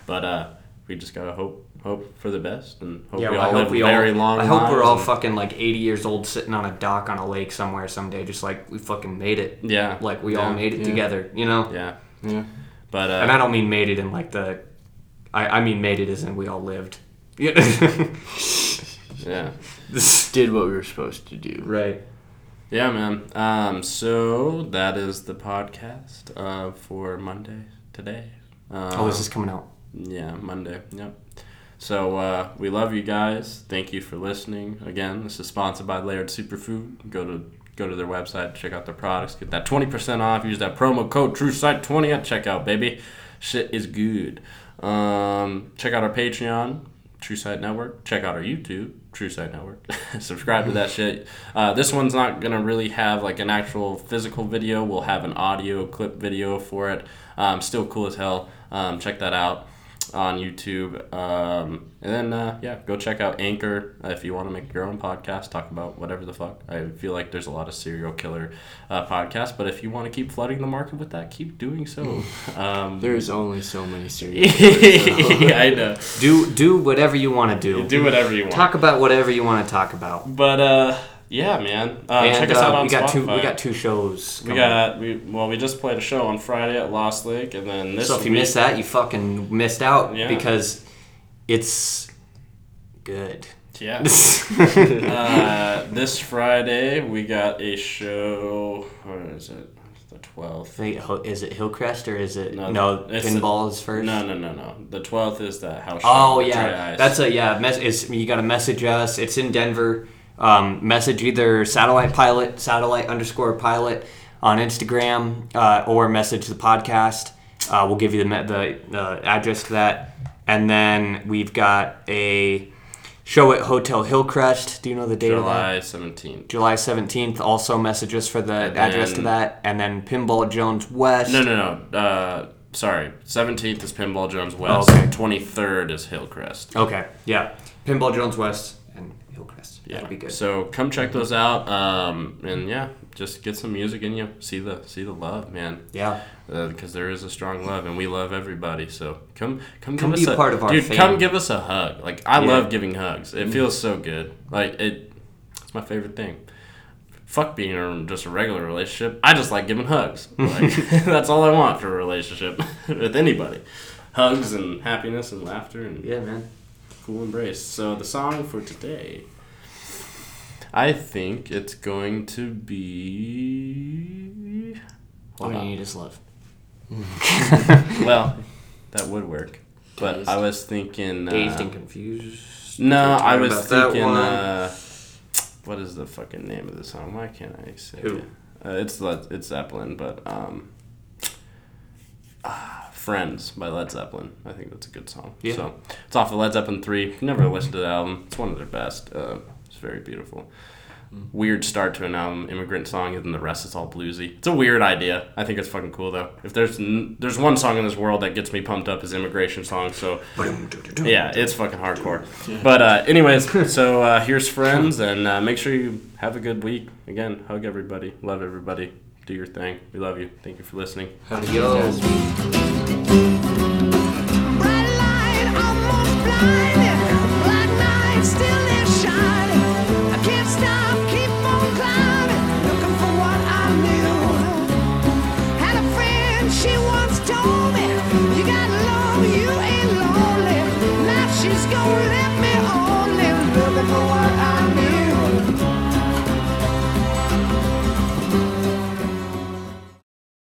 but uh, we just gotta hope hope for the best and hope yeah, we well, all I hope live we very all. long. I hope we're all lives fucking like 80 years old, sitting on a dock on a lake somewhere someday, just like we fucking made it. Yeah. like we all made it Yeah. together. You know. Yeah. Yeah. But uh, and I don't mean made it in like the. I, I mean made it as in we all lived. Yeah. yeah. Did what we were supposed to do. Right. Yeah, man. Um, so that is the podcast uh, for Monday today. Um, Oh, this is coming out. Yeah, Monday. Yep. So uh, we love you guys. Thank you for listening. Again, this is sponsored by Laird Superfood. Go to go to their website, check out their products, get that twenty percent off. Use that promo code TrueSight20 at checkout, baby. Shit is good. Um, check out our Patreon, True Sight Network. Check out our YouTube, True Sight Network. Subscribe to that shit. Uh, this one's not gonna really have like an actual physical video. We'll have an audio clip video for it. Um, still cool as hell. Um, check that out on YouTube. Um, and then, uh, yeah, go check out Anchor uh, if you want to make your own podcast, talk about whatever the fuck. I feel like there's a lot of serial killer uh, podcasts, but if you want to keep flooding the market with that, keep doing so. Um, There's only so many serial killers. yeah, I know. Do do whatever you want to do. Do whatever you want. Talk about whatever you want to talk about. But uh, yeah, man. Uh, And, check us uh, out on we got two- Spotify. we got two shows We got we well, we just played a show on Friday at Lost Lake, and then this. so if you week- missed that, you fucking missed out Yeah. because it's good. Yeah. uh, this Friday we got a show. Where is it? The twelfth. Is it Hillcrest or is it no? it's pinball is first. No, no, no, no. The twelfth is the house. Oh yeah, that's a yeah. Mes- it's, you got to message us. It's in Denver. Um, message either satellite pilot, satellite underscore pilot on Instagram, uh, or message the podcast. Uh, we'll give you the, the the address to that, and then we've got a show at Hotel Hillcrest. Do you know the date July of that? seventeenth. July seventeenth. Also message us for the And address to that, and then Pinball Jones West. No, no, no. Uh, sorry. Seventeenth is Pinball Jones West. Oh, okay. Twenty third is Hillcrest. Okay, yeah, Pinball Jones West and Hillcrest. Yeah. That'd be good. So come check those out. Um, and yeah, just get some music in you. See the see the love, man. Yeah. Because there is a strong love, and we love everybody. So come come, Come give be us a part of our dude. Come give us a hug. Like I Yeah. love giving hugs. It Mhm. feels so good. Like it. It's my favorite thing. Fuck being in just a regular relationship. I just like giving hugs. Like, that's all I want for a relationship with anybody. Hugs and happiness and laughter and yeah, man. Cool embrace. So the song for today, I think it's going to be. All you need is love. well, that would work. But I was thinking. Uh, Dazed and confused. No, I was thinking. Uh, what is the fucking name of the song? Why can't I say? Who? it? Uh, it's Led, it's Zeppelin, but um, ah, "Friends" by Led Zeppelin. I think that's a good song. Yeah. So it's off of Led Zeppelin three. Never listened to the album, it's one of their best. Uh, it's very beautiful. Weird start to an album, immigrant song, and then the rest is all bluesy. It's a weird idea. I think it's fucking cool though. If there's n- there's one song in this world that gets me pumped up is immigration song. So yeah, it's fucking hardcore. But uh, anyways, so uh, here's friends, and uh, make sure you have a good week. Again, hug everybody, love everybody, do your thing. We love you. Thank you for listening. Have a good day.